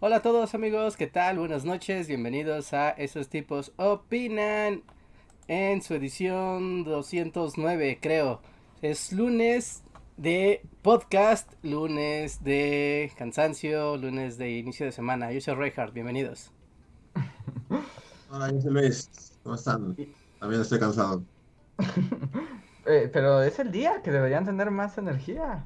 hola a todos amigos, ¿qué tal? Buenas noches, bienvenidos a Esos tipos opinan en su edición 209 creo. Es lunes de podcast, lunes de cansancio, lunes de inicio de semana. Yo soy Reinhardt, bienvenidos. Hola, yo soy Luis, ¿cómo están? También estoy cansado. Eh, pero es el día que deberían tener más energía.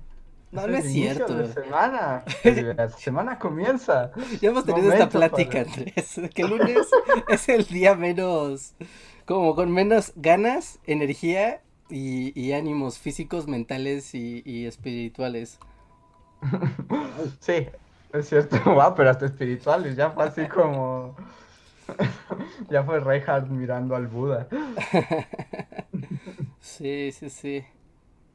No, Es no es cierto. de semana. La semana comienza. Ya hemos tenido esta plática, para- Andrés, que el lunes es el día menos, como con menos ganas, energía y, y ánimos físicos, mentales y, y espirituales. Sí, es cierto. Wow, pero hasta espirituales. Ya fue así como. ya fue Reinhardt mirando al Buda. Sí, sí, sí.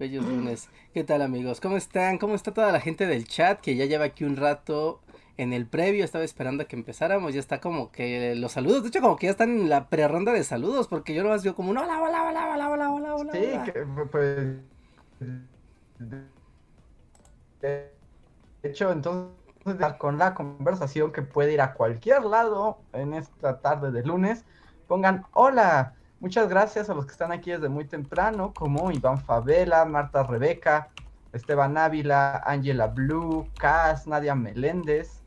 Bellos lunes. ¿Qué tal amigos? ¿Cómo están? ¿Cómo está toda la gente del chat que ya lleva aquí un rato en el previo? Estaba esperando a que empezáramos. Ya está como que los saludos. De hecho, como que ya están en la pre-ronda de saludos. Porque yo nomás veo como un hola, hola, hola, hola, hola, hola, hola. Sí, hola". que, pues. De hecho, entonces, con la conversación que puede ir a cualquier lado en esta tarde de lunes, pongan hola. Muchas gracias a los que están aquí desde muy temprano, como Iván Favela, Marta Rebeca, Esteban Ávila, Ángela Blue, Cas, Nadia Meléndez,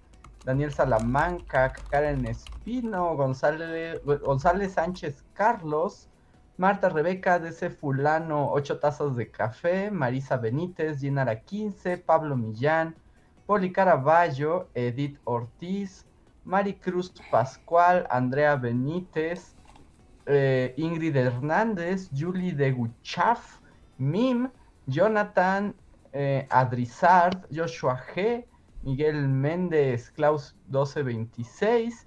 Daniel Salamanca, Karen Espino, González, González Sánchez Carlos, Marta Rebeca, DC Fulano, 8 tazas de café, Marisa Benítez, Ginara 15, Pablo Millán, Poli Caraballo, Edith Ortiz, Maricruz Pascual, Andrea Benítez, eh, Ingrid Hernández, Julie de Guchaf, Mim, Jonathan eh, Adrizard, Joshua G, Miguel Méndez, Klaus 1226,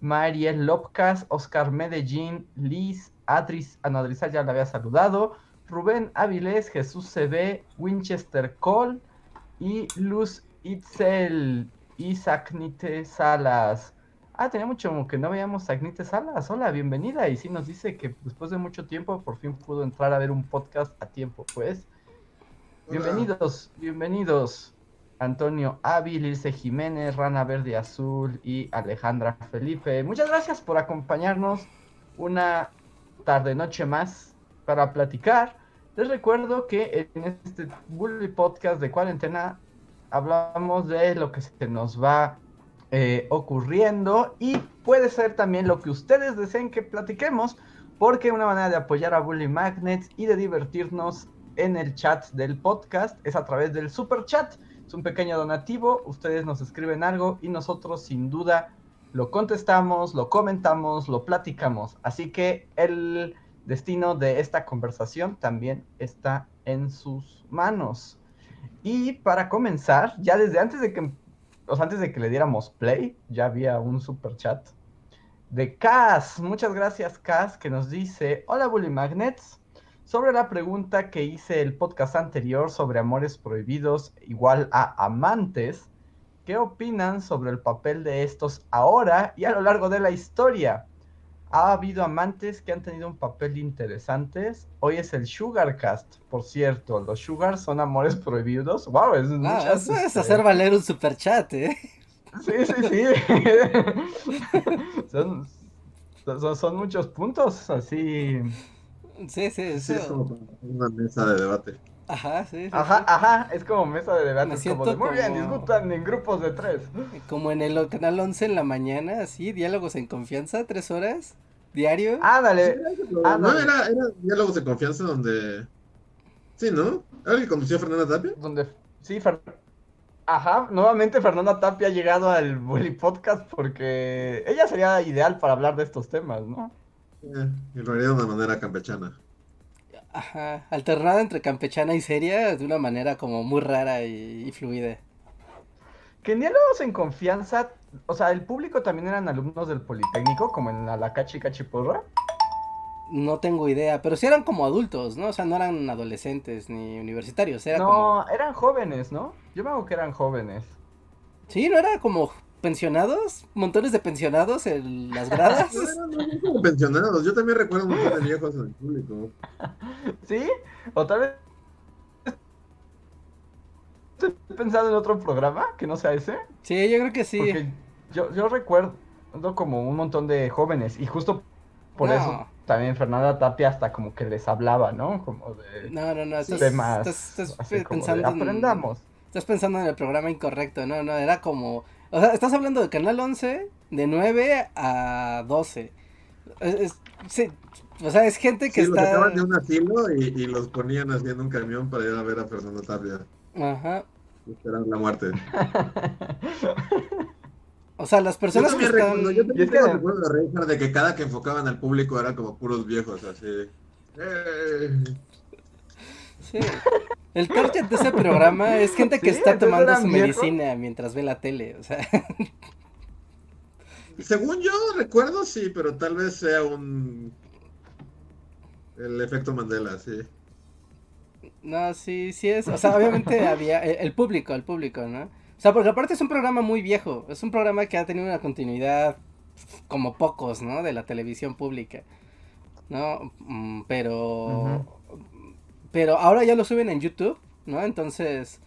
Mariel Lopcas, Oscar Medellín, Liz, Adris, ah, no, Adrizard ya la había saludado, Rubén Avilés, Jesús CB, Winchester Cole y Luz Itzel, Isaac Nite Salas. Ah, tenía mucho que no veíamos a Agnite Salas. Hola, bienvenida. Y sí nos dice que después de mucho tiempo por fin pudo entrar a ver un podcast a tiempo. Pues, bienvenidos, bienvenidos. Antonio Ávil, Ilse Jiménez, Rana Verde Azul y Alejandra Felipe. Muchas gracias por acompañarnos una tarde noche más para platicar. Les recuerdo que en este Bully Podcast de cuarentena hablamos de lo que se nos va eh, ocurriendo y puede ser también lo que ustedes deseen que platiquemos, porque una manera de apoyar a Bully Magnets y de divertirnos en el chat del podcast es a través del super chat. Es un pequeño donativo, ustedes nos escriben algo y nosotros sin duda lo contestamos, lo comentamos, lo platicamos. Así que el destino de esta conversación también está en sus manos. Y para comenzar, ya desde antes de que, o sea, antes de que le diéramos play, ya había un super chat de Cas. Muchas gracias, Cas, que nos dice: Hola, Bully Magnets. Sobre la pregunta que hice el podcast anterior sobre amores prohibidos igual a amantes, ¿qué opinan sobre el papel de estos ahora y a lo largo de la historia? Ha habido amantes que han tenido un papel interesante. Hoy es el Sugar Cast, por cierto. Los Sugar son amores prohibidos. Wow, es Ah, eso es este, hacer valer un super chat, ¿eh? Sí, sí, sí. son, son, son muchos puntos, así. Sí, sí, Sí, es como una mesa de debate. Ajá, sí, sí, Ajá, sí. ajá, es como mesa de debate. Me es como de, muy bien, discutan en grupos de tres. Como en el canal 11 en la mañana, así, diálogos en confianza, tres horas, diario. Ándale, No, ándale. era, era diálogos de confianza donde. Sí, ¿no? ¿Era el que conducía Fernanda Tapia? Donde, sí, Fer- Ajá, nuevamente Fernanda Tapia ha llegado al Bully Podcast porque ella sería ideal para hablar de estos temas, ¿no? Eh, y lo haría de una manera campechana. Ajá, alternada entre campechana y seria de una manera como muy rara y, y fluida. Que en diálogos en confianza, o sea, el público también eran alumnos del Politécnico, como en la, Cachi Cachiporra. no tengo idea, pero sí eran como adultos, ¿no? O sea, no eran adolescentes ni universitarios, era no, como... eran jóvenes, ¿no? Yo me hago que eran jóvenes. Sí, ¿no era como pensionados? ¿Montones de pensionados en las gradas? No no como pensionados. Yo también recuerdo un montón de viejos en el público. ¿Sí? O tal vez... ¿Estoy pensando en otro programa que no sea ese? sí, yo creo que sí. Porque yo, yo recuerdo como un montón de jóvenes y justo por No. eso también Fernanda Tapia hasta como que les hablaba, ¿no? Como de No, no, no, estás, temas estás- estás de, pensando en- aprendamos. Estás pensando en el programa incorrecto, no, no, era como... O sea, estás hablando de Canal 11 de 9 a 12. Es- es- sí, o sea, es gente que Sí, los está... sacaban de un asilo y, y los ponían así en un camión para ir a ver a Fernando Tapia. Ajá. Esperar la muerte. O sea, las Yo personas que también están... recuerdo, yo también es que- tengo recuerdo de Reinhardt de que cada que enfocaban al público era como puros viejos, así. ¡Eh! Sí. El target de ese programa es gente que Sí, está tomando su medicina mientras ve la tele, o sea... Según yo recuerdo, sí, pero tal vez sea un. El efecto Mandela, sí. No, sí, sí es. O sea, obviamente había. El, el público, el público, ¿no? O sea, porque aparte es un programa muy viejo. Es un programa que ha tenido una continuidad como pocos, ¿no? De la televisión pública. ¿No? Mm, Pero. Pero ahora ya lo suben en YouTube, ¿no? Entonces.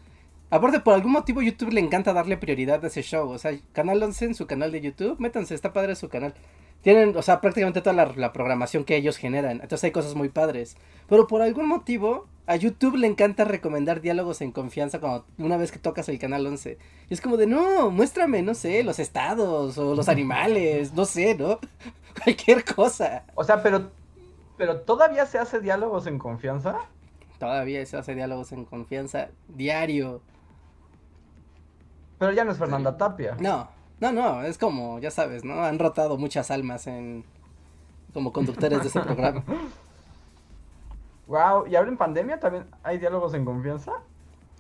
Aparte, por algún motivo, YouTube le encanta darle prioridad a ese show. O sea, Canal 11 en su canal de YouTube, métanse, está padre su canal. Tienen, o sea, prácticamente toda la, la programación que ellos generan. Entonces hay cosas muy padres. Pero por algún motivo, a YouTube le encanta recomendar diálogos en confianza cuando una vez que tocas el canal 11. Y es como de, no, muéstrame, no sé, los estados o los animales, no sé, ¿no? Cualquier cosa. O sea, pero, pero todavía se hace diálogos en confianza. Todavía se hace diálogos en confianza diario. Pero ya no es Fernanda Tapia. No, no, no, es como, ya sabes, ¿no? Han rotado muchas almas en como conductores de ese programa. Wow, ¿y ahora en pandemia también hay diálogos en confianza?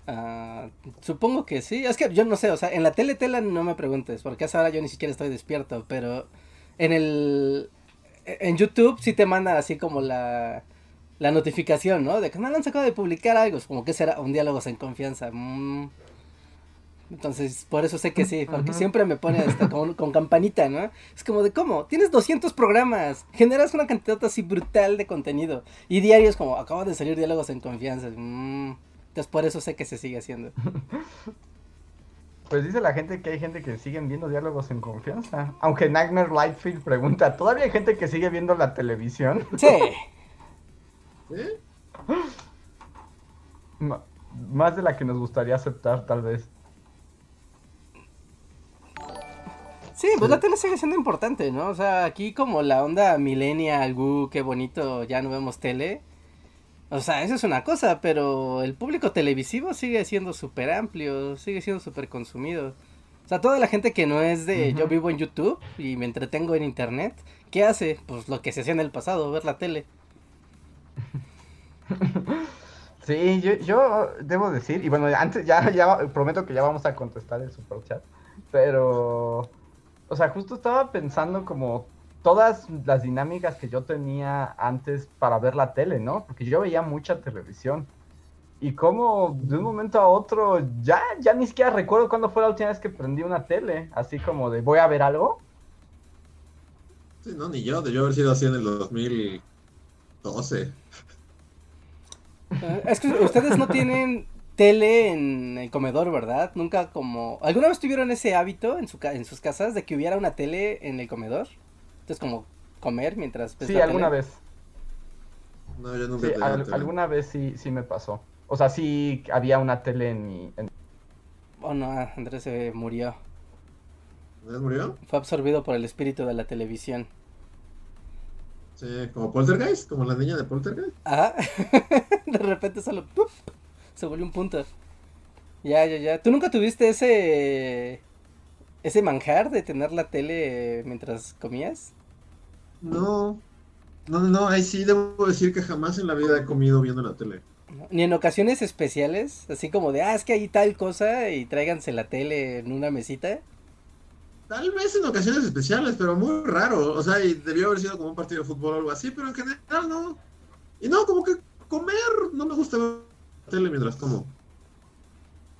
Ah, supongo que sí, es que yo no sé, o sea, en la tele tela no me preguntes, porque a esa hora yo ni siquiera estoy despierto, pero en el en YouTube sí te manda así como la la notificación, ¿no? De que no han sacado de publicar algo, como que será un diálogos en confianza. mm. Entonces, por eso sé que sí, porque siempre me pone hasta con, con campanita, ¿no? Es como de, ¿cómo? Tienes 200 programas, generas una cantidad así brutal de contenido. Y diarios como, acaba de salir diálogos en confianza. mm. Entonces, por eso sé que se sigue haciendo. Pues dice la gente que hay gente que siguen viendo diálogos en confianza. Aunque Nightmare Lightfield pregunta, ¿todavía hay gente que sigue viendo la televisión? Sí, M- Más de la que nos gustaría aceptar, tal vez. sí, pues la tele sigue siendo importante, ¿no? O sea, aquí como la onda millennial, gu, qué bonito, ya no vemos tele. O sea, eso es una cosa, pero el público televisivo sigue siendo súper amplio, sigue siendo súper consumido. O sea, toda la gente que no es de yo vivo en YouTube y me entretengo en internet, ¿qué hace? Pues lo que se hacía en el pasado, ver la tele. Sí, yo, yo, debo decir, y bueno, antes ya, ya prometo que ya vamos a contestar el super chat, pero, o sea, justo estaba pensando como todas las dinámicas que yo tenía antes para ver la tele, ¿no? Porque yo veía mucha televisión. Y como de un momento a otro, ya, ya ni siquiera recuerdo cuándo fue la última vez que prendí una tele, así como de voy a ver algo. Sí, no, ni yo, debió haber sido así en el 2000. 12. Ah, es que ustedes no tienen tele en el comedor, ¿verdad? Nunca como... ¿Alguna vez tuvieron ese hábito en, su ca... en sus casas de que hubiera una tele en el comedor? Entonces como comer mientras... Sí, alguna vez. No, yo nunca sí, tenía. Alguna vez sí, sí me pasó. O sea, sí había una tele en mi... En... Oh no, ah, Andrés se murió. ¿Andrés murió? Fue absorbido por el espíritu de la televisión. Sí, como Poltergeist, como la niña de Poltergeist. Ajá. de repente solo ¡puf! se volvió un punto. Ya, ya, ya. ¿Tú nunca tuviste ese ese manjar de tener la tele mientras comías? No. No, no, ahí sí debo decir que jamás en la vida he comido viendo la tele. Ni en ocasiones especiales, así como de, ah, es que hay tal cosa y tráiganse la tele en una mesita. Tal vez en ocasiones especiales, pero muy raro. O sea, y debió haber sido como un partido de fútbol o algo así, pero en general no. Y no, como que comer, no me gusta ver tele mientras como.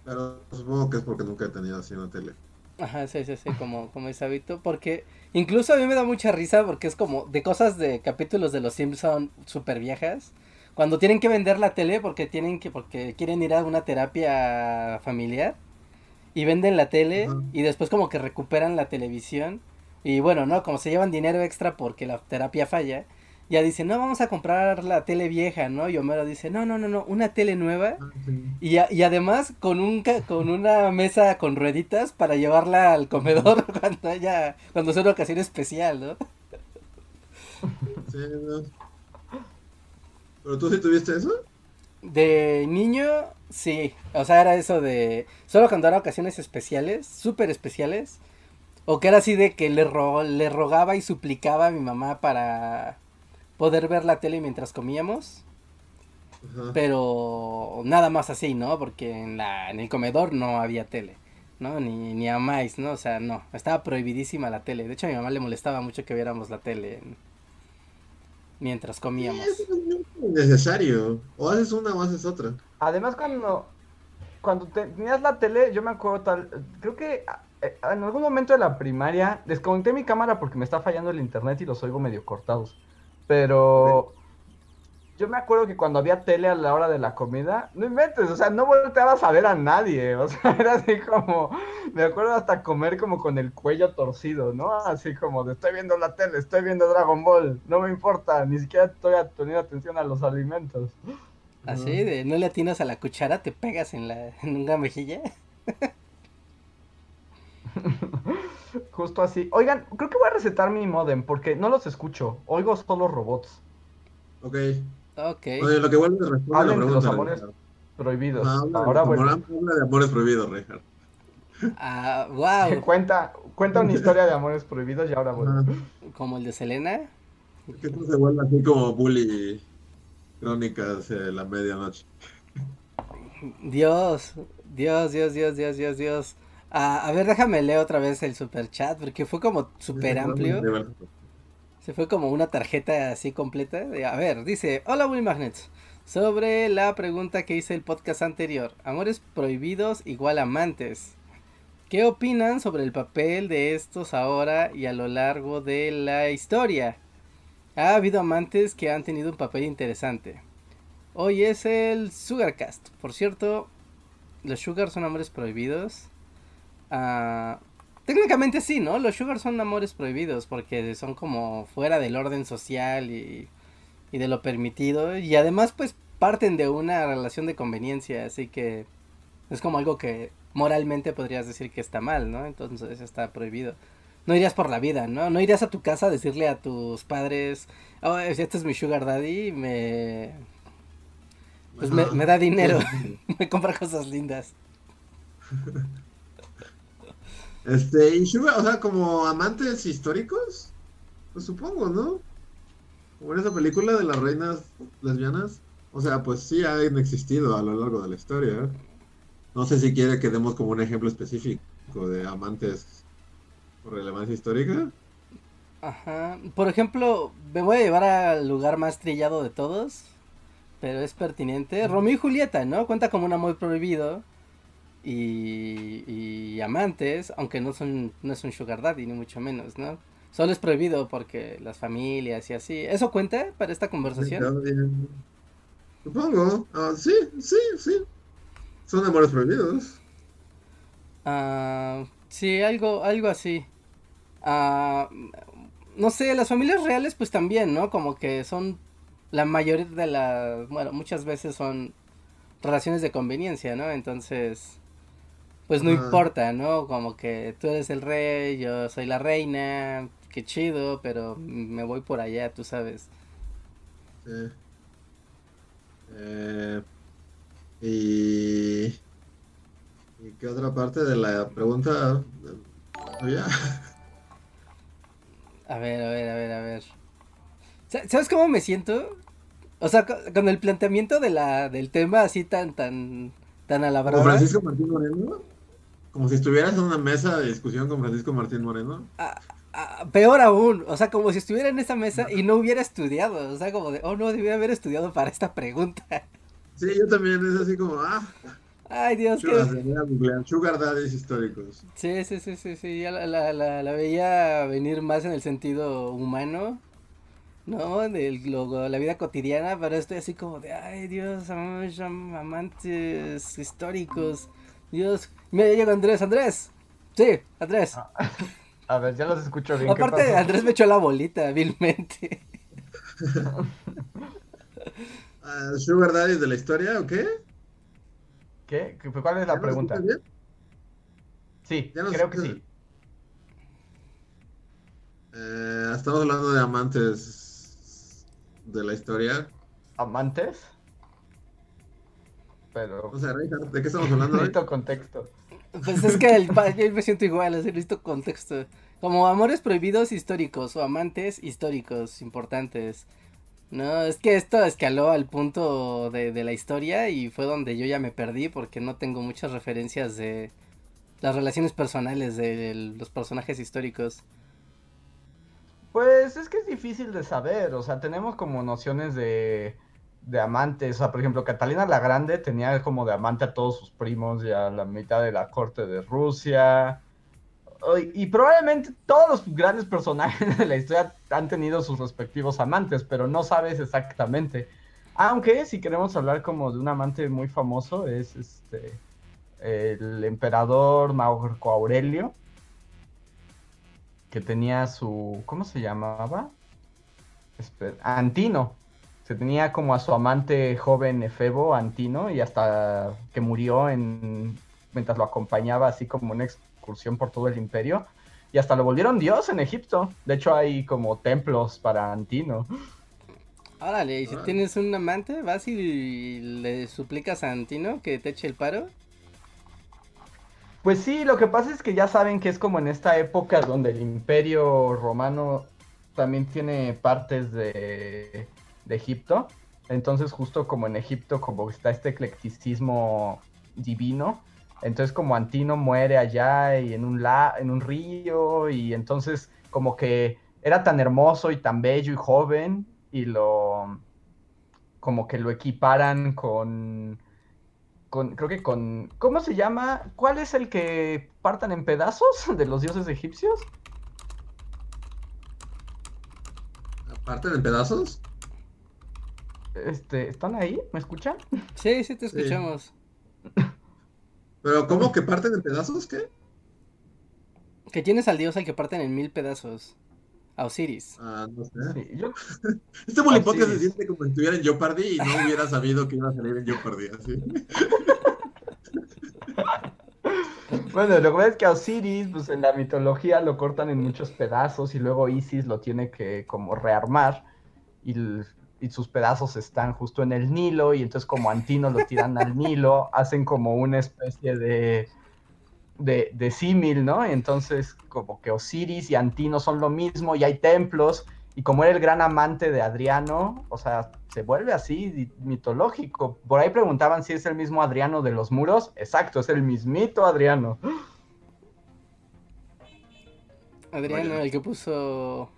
Pero supongo que es porque nunca he tenido así una tele. Ajá, sí, sí, sí, como, como es hábito, porque incluso a mí me da mucha risa porque es como de cosas de capítulos de los Simpson súper viejas, cuando tienen que vender la tele porque tienen que, porque quieren ir a una terapia familiar y venden la tele y después como que recuperan la televisión y bueno, ¿no? Como se llevan dinero extra porque la terapia falla, ya dicen, no, vamos a comprar la tele vieja, ¿no? Y Homero dice, no, no, no, no, una tele nueva. Ah, sí. Y, a- y además con un ca- con una mesa con rueditas para llevarla al comedor cuando haya cuando sea una ocasión especial, ¿no? Sí, no. ¿Pero tú sí tuviste eso? De niño, sí, o sea, era eso de solo cuando eran ocasiones especiales, súper especiales, o que era así de que le ro- le rogaba y suplicaba a mi mamá para poder ver la tele mientras comíamos, pero nada más así, ¿no? Porque en la en el comedor no había tele. ¿no? Ni, ni a más, ¿no? O sea, no, estaba prohibidísima la tele. De hecho, a mi mamá le molestaba mucho que viéramos la tele en- mientras comíamos. Sí, eso no es necesario. O haces una o haces otra. Además, cuando, cuando te- tenías la tele, yo me acuerdo tal, creo que eh, en algún momento de la primaria desconecté mi cámara porque me está fallando el internet y los oigo medio cortados. Pero yo me acuerdo que cuando había tele a la hora de la comida, no inventes, o sea, no volteabas a ver a nadie, o sea, era así como, me acuerdo hasta comer como con el cuello torcido, ¿no? Así como de estoy viendo la tele, estoy viendo Dragon Ball, no me importa, ni siquiera estoy poniendo atención a los alimentos. Así, de no le atinas a la cuchara, te pegas en la en una mejilla. Justo así. Oigan, creo que voy a resetar mi modem porque no los escucho. Oigo solo robots. Ok. Ok. Oye, lo que vuelve a responder la de los pregunta. amores prohibidos. Ah, Ahora bueno. habla de amores prohibidos, Reinhardt. Ah, wow. cuenta, cuenta una historia de amores prohibidos y ahora bueno. Ajá. Como el de Selena. Que esto se vuelve así como bully crónicas de la medianoche. Dios, Dios, Dios, Dios, Dios, Dios, Dios. Ah, a ver, déjame leer otra vez el super chat porque fue como súper amplio. Se fue como una tarjeta así completa. de- a ver, dice, hola Will Magnets. Sobre la pregunta que hice el podcast anterior. Amores prohibidos igual amantes. ¿Qué opinan sobre el papel de estos ahora y a lo largo de la historia? Ha habido amantes que han tenido un papel interesante. Hoy es el Sugarcast. Por cierto, los Sugar son amores prohibidos. Ah, técnicamente sí, ¿no? Los Sugar son amores prohibidos porque son como fuera del orden social y, y de lo permitido. Y además, pues parten de una relación de conveniencia. Así que es como algo que moralmente podrías decir que está mal, ¿no? Entonces está prohibido. No irías por la vida, ¿no? No irías a tu casa a decirle a tus padres, oh, este es mi sugar daddy, me, pues me, da dinero, me compra cosas lindas. Este, y Sugar, o sea, como amantes históricos, pues supongo, ¿no? Como en esa película de las reinas lesbianas, o sea, pues sí han existido a lo largo de la historia. No sé si quiere que demos como un ejemplo específico de amantes por relevancia histórica. Ajá. Por ejemplo, me voy a llevar al lugar más trillado de todos, pero es pertinente. Romeo y Julieta, ¿no? Cuenta como un amor prohibido y, y amantes, aunque no son no es un sugar daddy ni mucho menos, ¿no? Solo es prohibido porque las familias y así. ¿Eso cuenta para esta conversación? Supongo. Ah, sí, sí, sí. Son amores prohibidos. Ah, sí, algo, algo así. Ah, no sé, las familias reales pues también, ¿no? Como que son la mayoría de las, bueno, muchas veces son relaciones de conveniencia, ¿no? Entonces, pues no importa, ¿no? Como que tú eres el rey, yo soy la reina, qué chido, pero me voy por allá, tú sabes. Sí. Eh, y... ¿Y qué otra parte de la pregunta? A ver, a ver, a ver, a ver. Sa- ¿Sabes cómo me siento? O sea, co- con el planteamiento de la, del tema así tan, tan, tan a la ¿Como brava. Francisco Martín Moreno? Como si estuvieras en una mesa de discusión con Francisco Martín Moreno. Ah, ah, peor aún, o sea, como si estuviera en esa mesa y no hubiera estudiado, o sea, como de, oh no, debía haber estudiado para esta pregunta. Sí, yo también, es así como, ah, Ay, Dios, sugar, sugar daddies históricos. Sí, sí, sí, sí, sí, ya la, la, la, la veía venir más en el sentido humano, ¿no? De lo- la vida cotidiana, pero estoy así como de, ay, Dios, am- amantes históricos, Dios. Mira, ya llegó Andrés, Andrés. Sí, Andrés. A ver, ya los escucho bien. ¿qué Aparte? Andrés me echó la bolita, vilmente. Ah, ¿Sugar daddies de la historia o qué? ¿Qué? ¿Qué- ¿Cuál es ¿Ya la pregunta? bien? Sí, creo que sí. Eh, estamos hablando de amantes de la historia. ¿Amantes? Pero... O sea, ¿de qué estamos hablando hoy? Necesito contexto. Pues es que el, yo me siento igual, así necesito contexto. Como amores prohibidos históricos o amantes históricos importantes. No, es que esto escaló al punto de, de la historia y fue donde yo ya me perdí porque no tengo muchas referencias de las relaciones personales de los personajes históricos. Pues es que es difícil de saber, o sea, tenemos como nociones de, de amantes, o sea, por ejemplo, Catalina la Grande tenía como de amante a todos sus primos y a la mitad de la corte de Rusia. Y probablemente todos los grandes personajes de la historia han tenido sus respectivos amantes, pero no sabes exactamente. Aunque si queremos hablar como de un amante muy famoso, es este el emperador Marco Aurelio, que tenía su, ¿cómo se llamaba? Antino. Se tenía como a su amante joven Efebo, Antino, y hasta que murió en, mientras lo acompañaba así como una excursión por todo el imperio. Y hasta lo volvieron dios en Egipto. De hecho hay como templos para Antino. Órale, y si Ah. tienes un amante, vas y le suplicas a Antino que te eche el paro. Pues sí, lo que pasa es que ya saben que es como en esta época donde el imperio romano también tiene partes de, de Egipto. Entonces justo como en Egipto como está este eclecticismo divino. Entonces como Antino muere allá y en un, la, en un río y entonces como que era tan hermoso y tan bello y joven y lo como que lo equiparan con con, creo que con, ¿cómo se llama? ¿Cuál es el que partan en pedazos de los dioses egipcios? ¿Aparte de pedazos? Este, ¿están ahí? ¿Me escuchan? Sí, sí te Sí. escuchamos. ¿Pero cómo que parten en pedazos? ¿Qué? Que tienes al dios al que parten en mil pedazos. A Osiris. Ah, no sé. Sí, yo, Este Así se siente como si estuviera en Jeopardy y no hubiera sabido que iba a salir en Jeopardy. Así. bueno, lo que pasa es que a Osiris, pues en la mitología lo cortan en muchos pedazos y luego Isis lo tiene que como rearmar y, y sus pedazos están justo en el Nilo y entonces como Antino lo tiran al Nilo, hacen como una especie de, de, de símil, ¿no? Y entonces como que Osiris y Antino son lo mismo y hay templos y como era el gran amante de Adriano, o sea, se vuelve así mitológico. Por ahí preguntaban si es el mismo Adriano de los muros. Exacto, es el mismito Adriano. Adriano, Oye. el que puso.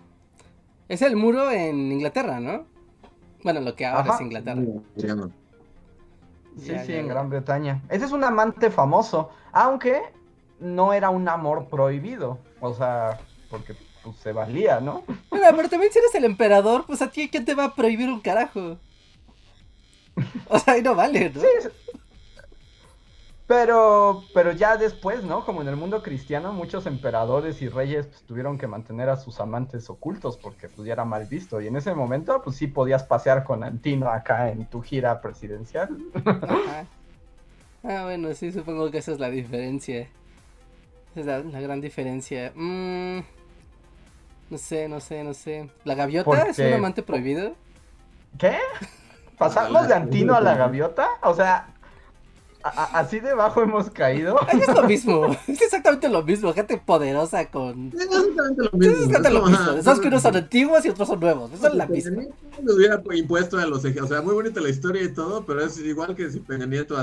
Es el muro en Inglaterra, ¿no? Bueno, lo que ahora Ajá. es Inglaterra. Sí, Ya, sí, ya, en ya. Gran Bretaña. Ese es un amante famoso, aunque no era un amor prohibido. O sea, porque pues, se valía, ¿no? Bueno, pero también si eres el emperador, pues a ti, ¿quién te va a prohibir un carajo? O sea, ahí no vale, ¿no? Sí, Pero, pero ya después, ¿no? Como en el mundo cristiano, muchos emperadores y reyes pues, tuvieron que mantener a sus amantes ocultos porque pues ya era mal visto. Y en ese momento, pues sí podías pasear con Antino acá en tu gira presidencial. Ajá. Ah, bueno, sí, supongo que esa es la diferencia. Esa es la, la gran diferencia. Mm, no sé, no sé, no sé. ¿La gaviota es un amante prohibido? ¿Qué? ¿Pasamos de Antino a la gaviota? O sea, a- así debajo hemos caído. Es lo mismo. Es exactamente lo mismo. Gente poderosa con. Es exactamente lo Es mismo. exactamente lo mismo. ajá, Esos que unos son antiguos y otros son nuevos. Eso es la misma. Le hubiera impuesto a los eje- O sea, muy bonita la historia y todo, pero es igual que si Peña Nieto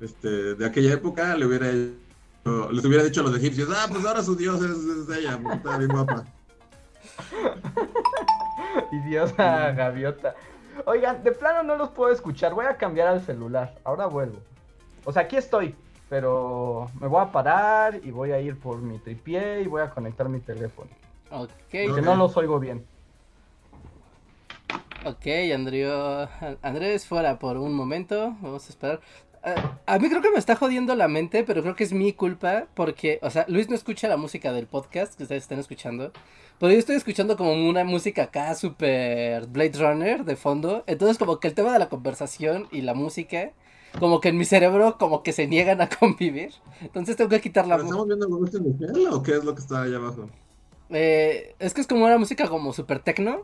este, de aquella época le hubiera les hubiera dicho a los egipcios, ah, pues ahora su dios es, es ella, está bien guapa. Idiota gaviota. Oigan, de plano no los puedo escuchar, voy a cambiar al celular, ahora vuelvo. O sea, aquí estoy, pero me voy a parar y voy a ir por mi tripié y voy a conectar mi teléfono. Ok. Que no los oigo bien. Ok, Andrea, Andrés fuera por un momento, vamos a esperar. A, mí creo que me está jodiendo la mente, pero creo que es mi culpa porque, o sea, Luis no escucha la música del podcast que ustedes están escuchando, pero yo estoy escuchando como una música acá super Blade Runner de fondo, entonces como que el tema de la conversación y la música, como que en mi cerebro como que se niegan a convivir, entonces tengo que quitar la música. ¿Estamos viendo in the Shell o qué es lo que está ahí abajo? Eh, es que es como una música como super techno,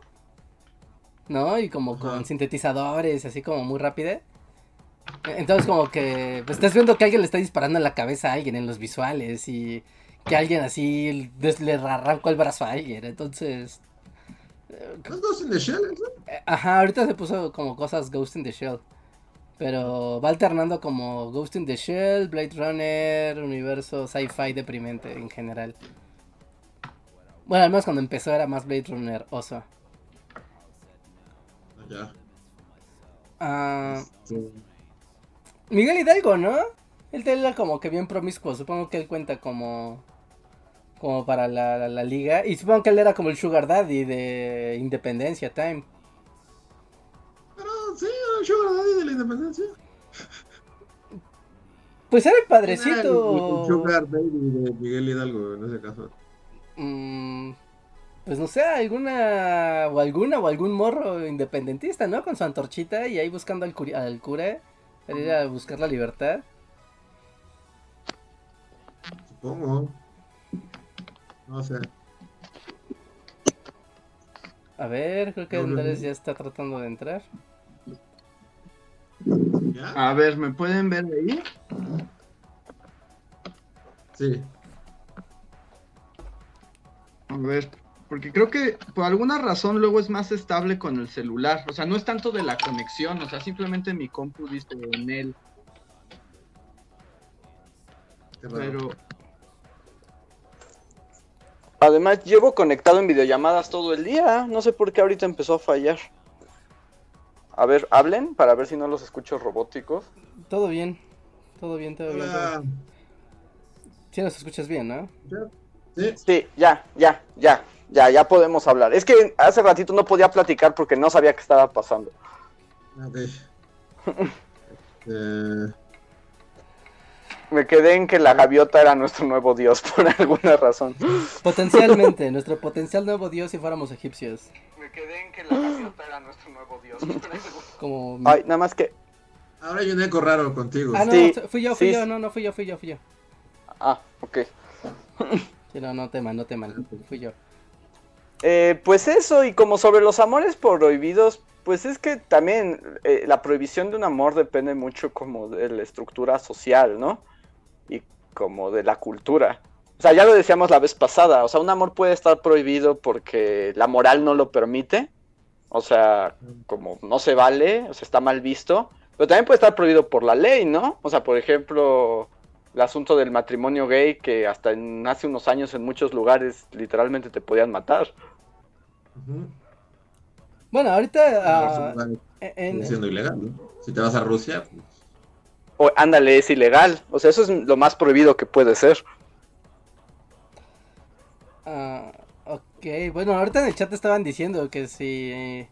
¿no? Y como con sintetizadores, así como muy rápida. Entonces como que pues, estás viendo que alguien le está disparando en la cabeza a alguien en los visuales y que alguien así le arrancó el brazo a alguien, entonces... ¿Es Ghost in the Shell eh, Ajá, ahorita se puso como cosas Ghost in the Shell. Pero va alternando como Ghost in the Shell, Blade Runner, universo sci-fi deprimente en general. Bueno, al menos cuando empezó era más Blade Runner oso. Ya. Ah... Miguel Hidalgo, ¿no? Él era como que bien promiscuo, supongo que él cuenta como como para la, la, liga y supongo que él era como el sugar daddy de Independencia Time. Pero sí, era el sugar daddy de la Independencia. Pues era el padrecito. el, sugar daddy de Miguel Hidalgo en ese caso. Mm, pues no sé, alguna o alguna o algún morro independentista, ¿no? Con su antorchita y ahí buscando al, al cura para ir a buscar la libertad. Supongo. No sé. A ver, creo que Andrés ya está tratando de entrar. A ver, ¿me pueden ver ahí? Sí. A ver, porque creo que por alguna razón luego es más estable con el celular. O sea, no es tanto de la conexión, o sea, simplemente mi compu dice en él. Pero. Además, llevo conectado en videollamadas todo el día. No sé por qué ahorita empezó a fallar. A ver, hablen para ver si no los escucho robóticos. Todo bien. Todo bien, todo bien. Sí, nos escuchas bien, ¿no? Sí. sí, ya, ya, ya. Ya, ya podemos hablar. Es que hace ratito no podía platicar porque no sabía qué estaba pasando. Eh. Me quedé en que la gaviota era nuestro nuevo dios por alguna razón. Potencialmente, nuestro potencial nuevo dios si fuéramos egipcios. Me quedé en que la gaviota era nuestro nuevo dios. Como... Ay, nada más que... Ahora hay un eco raro contigo. Ah, no, fui yo, fui yo, no, no fui yo, fui yo, fui yo. Ah, ok. Sí, no, no teman, no teman, fui yo. Eh, pues eso, y como sobre los amores prohibidos, pues es que también eh, la prohibición de un amor depende mucho como de la estructura social, ¿no? Y como de la cultura. O sea, ya lo decíamos la vez pasada, o sea, un amor puede estar prohibido porque la moral no lo permite, o sea, como no se vale, o sea, está mal visto, pero también puede estar prohibido por la ley, ¿no? O sea, por ejemplo, el asunto del matrimonio gay que hasta en, hace unos años en muchos lugares literalmente te podían matar. Bueno, ahorita... Uh, siendo ilegal, ¿no? Si te vas a Rusia... Pues... O, ándale, es ilegal. O sea, eso es lo más prohibido que puede ser. Uh, ok, bueno, ahorita en el chat estaban diciendo que si eh,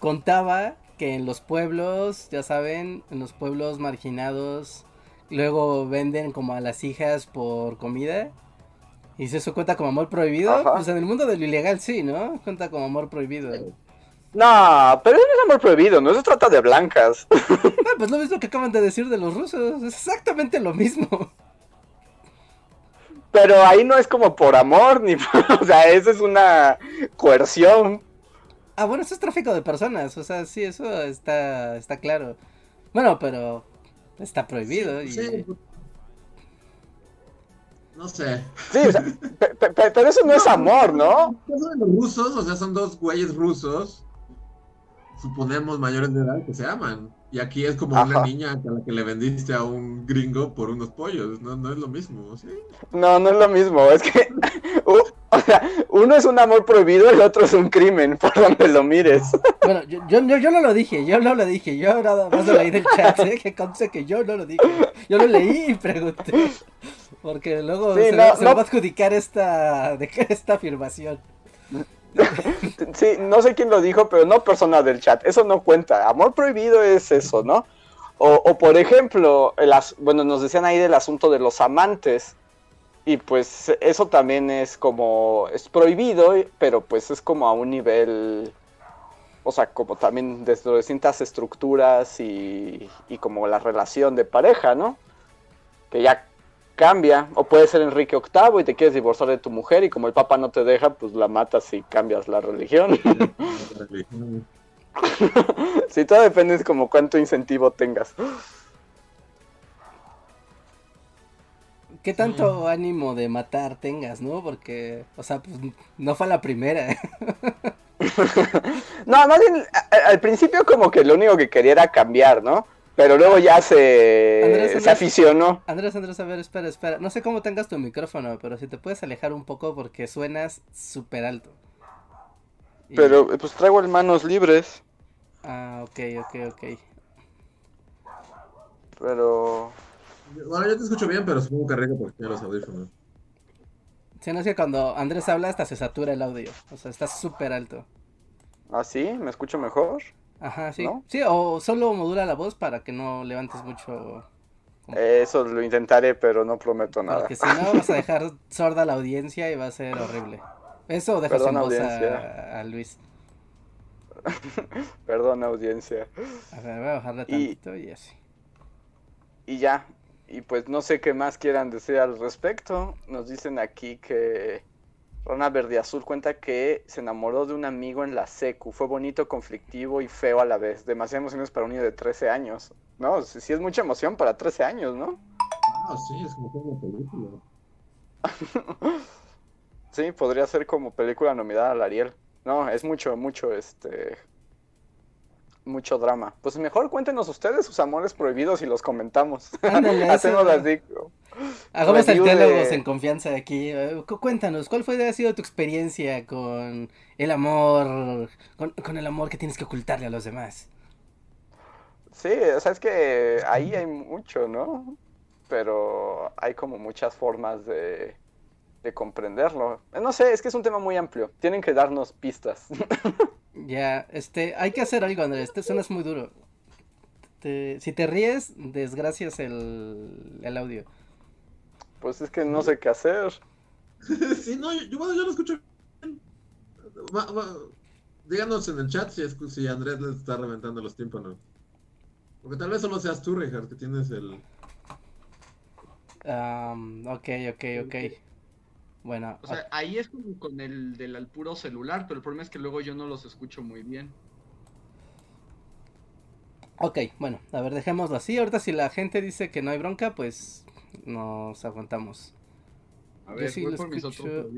contaba que en los pueblos, ya saben, en los pueblos marginados luego venden como a las hijas por comida. ¿Y si eso cuenta como amor prohibido? Pues en el mundo de lo ilegal sí, ¿no? Cuenta como amor prohibido. No, pero no es amor prohibido, no se trata de blancas. Ah, pues lo mismo que acaban de decir de los rusos, es exactamente lo mismo. Pero ahí no es como por amor, ni o sea, eso es una coerción. Ah, bueno, eso es tráfico de personas, o sea, sí, eso está, está claro. Bueno, pero Está prohibido. y... No sé. Sí, pero eso no es amor, ¿no? Los rusos, o sea, son dos güeyes rusos, suponemos mayores de edad, que se aman. Y aquí es como una niña a la que le vendiste a un gringo por unos pollos. No, no es lo mismo, ¿sí? No, no es lo mismo. Es que o sea, uno es un amor prohibido, el otro es un crimen, por donde lo mires. Bueno, yo, yo, yo no lo dije, yo no lo dije. Yo nada más lo leí del chat, ¿eh? que conste que yo no lo dije. Yo lo leí y pregunté. Porque luego se, va a adjudicar esta, esta afirmación. Sí, no sé quién lo dijo, pero no persona del chat. Eso no cuenta. Amor prohibido es eso, ¿no? O, por ejemplo, bueno, nos decían ahí del asunto de los amantes. Y pues eso también es como, es prohibido, pero pues es como a un nivel, o sea, como también desde distintas estructuras y, y como la relación de pareja, ¿no? Que ya cambia. O puede ser Enrique VIII y te quieres divorciar de tu mujer y como el Papa no te deja, pues la matas y cambias la religión. Si todo depende de como cuánto incentivo tengas. ¿Qué tanto ánimo de matar tengas, no? Porque, o sea, pues no fue la primera. no, más bien, al principio como que lo único que quería era cambiar, ¿no? Pero luego ya se, se aficionó. Andrés, Andrés, a ver, espera, espera. No sé cómo tengas tu micrófono, pero si te puedes alejar un poco porque suenas súper alto. Pero pues traigo las manos libres. Ah, ok, ok, ok. Pero... Bueno, yo te escucho bien, pero supongo que rico porque tiene los audífonos. Sí, no es que cuando Andrés habla hasta se satura el audio. O sea, está súper alto. ¿Ah, sí? ¿Me escucho mejor? Ajá, sí. Sí, o solo modula la voz para que no levantes mucho. Eso lo intentaré, pero no prometo nada. Porque si no, vas a dejar sorda la audiencia y va a ser horrible. Eso deja sin voz a, Luis. Perdón, audiencia. A ver, voy a bajarle tantito y, y así. Y ya. Y pues no sé qué más quieran decir al respecto. Nos dicen aquí que Rona Verde Azul cuenta que se enamoró de un amigo en la secu. Fue bonito, conflictivo y feo a la vez. Demasiadas emociones para un niño de 13 años. No, sí, es mucha emoción para 13 años, ¿no? Ah, sí, es como una película. sí, podría ser como película nominada al Ariel. No, es mucho, mucho, este... Mucho drama. Pues mejor cuéntenos ustedes sus amores prohibidos y los comentamos. Hacemos las Hagamos el diálogos en confianza aquí. Cuéntanos, ¿cuál fue ha sido tu experiencia con el amor, con, el amor que tienes que ocultarle a los demás? Sí, o sea, es que ahí hay mucho, ¿no? Pero hay como muchas formas de, de comprenderlo. No sé, es que es un tema muy amplio. Tienen que darnos pistas. Ya, este, hay que hacer algo, Andrés. Este suena muy duro. si te ríes, desgracias el, el audio. Pues es que no sé qué hacer. sí, no, yo, bueno, yo lo escucho bien. díganos en el chat si, si Andrés le está reventando los tímpanos. Porque tal vez solo seas tú, Richard, que tienes el... Um, ok, ok, ok. Bueno. O sea, ahí es como con el del puro celular, pero el problema es que luego yo no los escucho muy bien. Ok, bueno, a ver, dejémoslo así. Ahorita si la gente dice que no hay bronca, pues nos aguantamos. A ver, sí por escucho,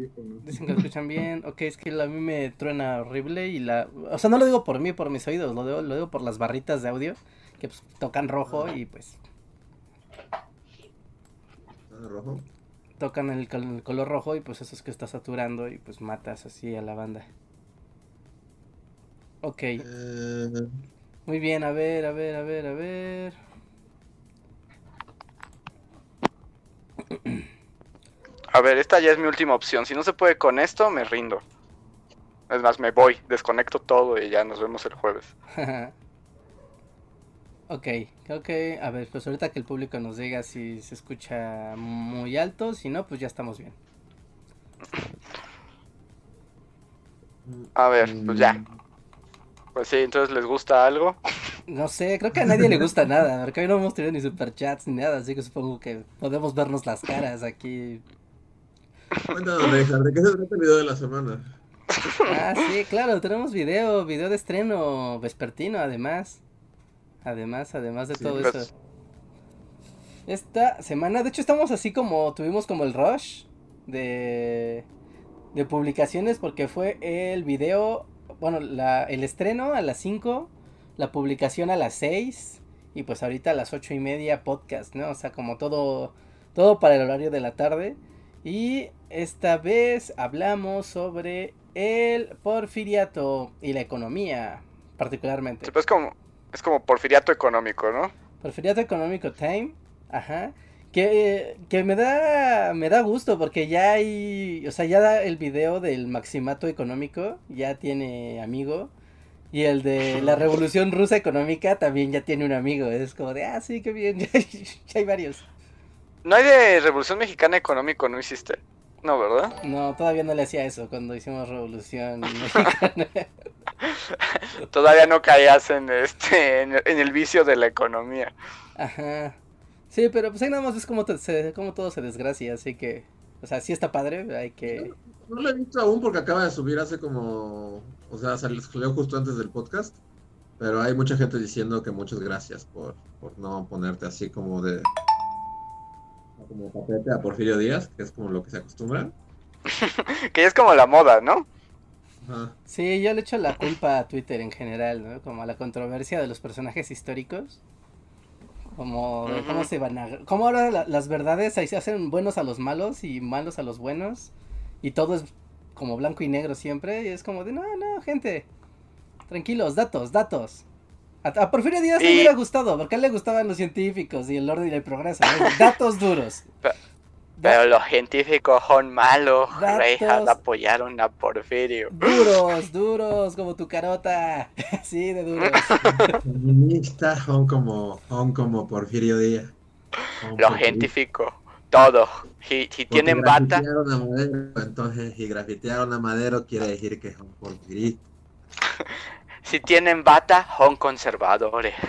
Dicen que lo escuchan bien. Ok, es que a mí me truena horrible y la... O sea, no lo digo por mí, por mis oídos, lo digo, lo digo por las barritas de audio que pues, tocan rojo y pues... rojo? Tocan el, color rojo y pues eso es que está saturando y pues matas así a la banda. Ok. Eh. Muy bien, a ver, a ver, a ver, a ver. A ver, esta ya es mi última opción. Si no se puede con esto, me rindo. Es más, me voy, desconecto todo y ya nos vemos el jueves. ok, creo que, a ver, pues ahorita que el público nos diga si se escucha muy alto, si no, pues ya estamos bien. A ver, pues ya. Pues sí, entonces les gusta algo. No sé, creo que a nadie le gusta nada, porque hoy no hemos tenido ni superchats ni nada, así que supongo que podemos vernos las caras aquí. Cuéntanos, ¿de qué se trata el video de la semana? Ah, sí, claro, tenemos video, video de estreno vespertino, además. Además, además de todo eso. Esta semana, de hecho, estamos así como, tuvimos como el rush de, de publicaciones, porque fue el video, bueno, la, el estreno a las 5 la publicación a las 6 Y pues ahorita a las ocho y media podcast, ¿no? O sea, como todo, todo para el horario de la tarde. Y esta vez hablamos sobre el porfiriato y la economía, particularmente. Sí, pues como, es como porfiriato económico, ¿no? Porfiriato económico time, ajá. Que, que me da me da gusto porque ya hay, o sea, ya da el video del maximato económico, ya tiene amigo. Y el de la revolución rusa económica también ya tiene un amigo. Es como de, ah, sí, qué bien, ya, hay- varios. No hay de revolución mexicana económico, ¿no hiciste? No, ¿verdad? No, todavía no le hacía eso cuando hicimos revolución mexicana. Todavía no caías en este en, en el vicio de la economía. Ajá. Sí, pero pues ahí nada más ves cómo, te- se, cómo todo se desgracia, así que, o sea, sí está padre, hay que... No lo he visto aún porque acaba de subir hace como. O sea, salió justo antes del podcast. Pero hay mucha gente diciendo que muchas gracias por, por no ponerte así como de. Como papete a Porfirio Díaz, que es como lo que se acostumbra. Que es como la moda, ¿no? Ajá. Sí, yo le echo la culpa a Twitter en general, ¿no? Como a la controversia de los personajes históricos. Como de cómo Ujú. se van a... Cómo ahora la- las verdades ahí se hacen buenos a los malos y malos a los buenos. Y todo es como blanco y negro siempre. Y es como de, no, no, gente. Tranquilos, datos, datos. A, Porfirio Díaz le Y- hubiera gustado, porque a él le gustaban los científicos y el orden y el progreso. ¿no? Datos duros. Pe- Pero los científicos son malos. Datos. Reijas apoyaron a Porfirio. Duros, duros, como tu carota. Sí, de duros. Feministas son como, son como Porfirio Díaz. Son Los científicos, todos. Si, si tienen bata, grafitearon a Madero, entonces si grafitearon a Madero quiere decir que son porfiristas. Si tienen bata, son conservadores.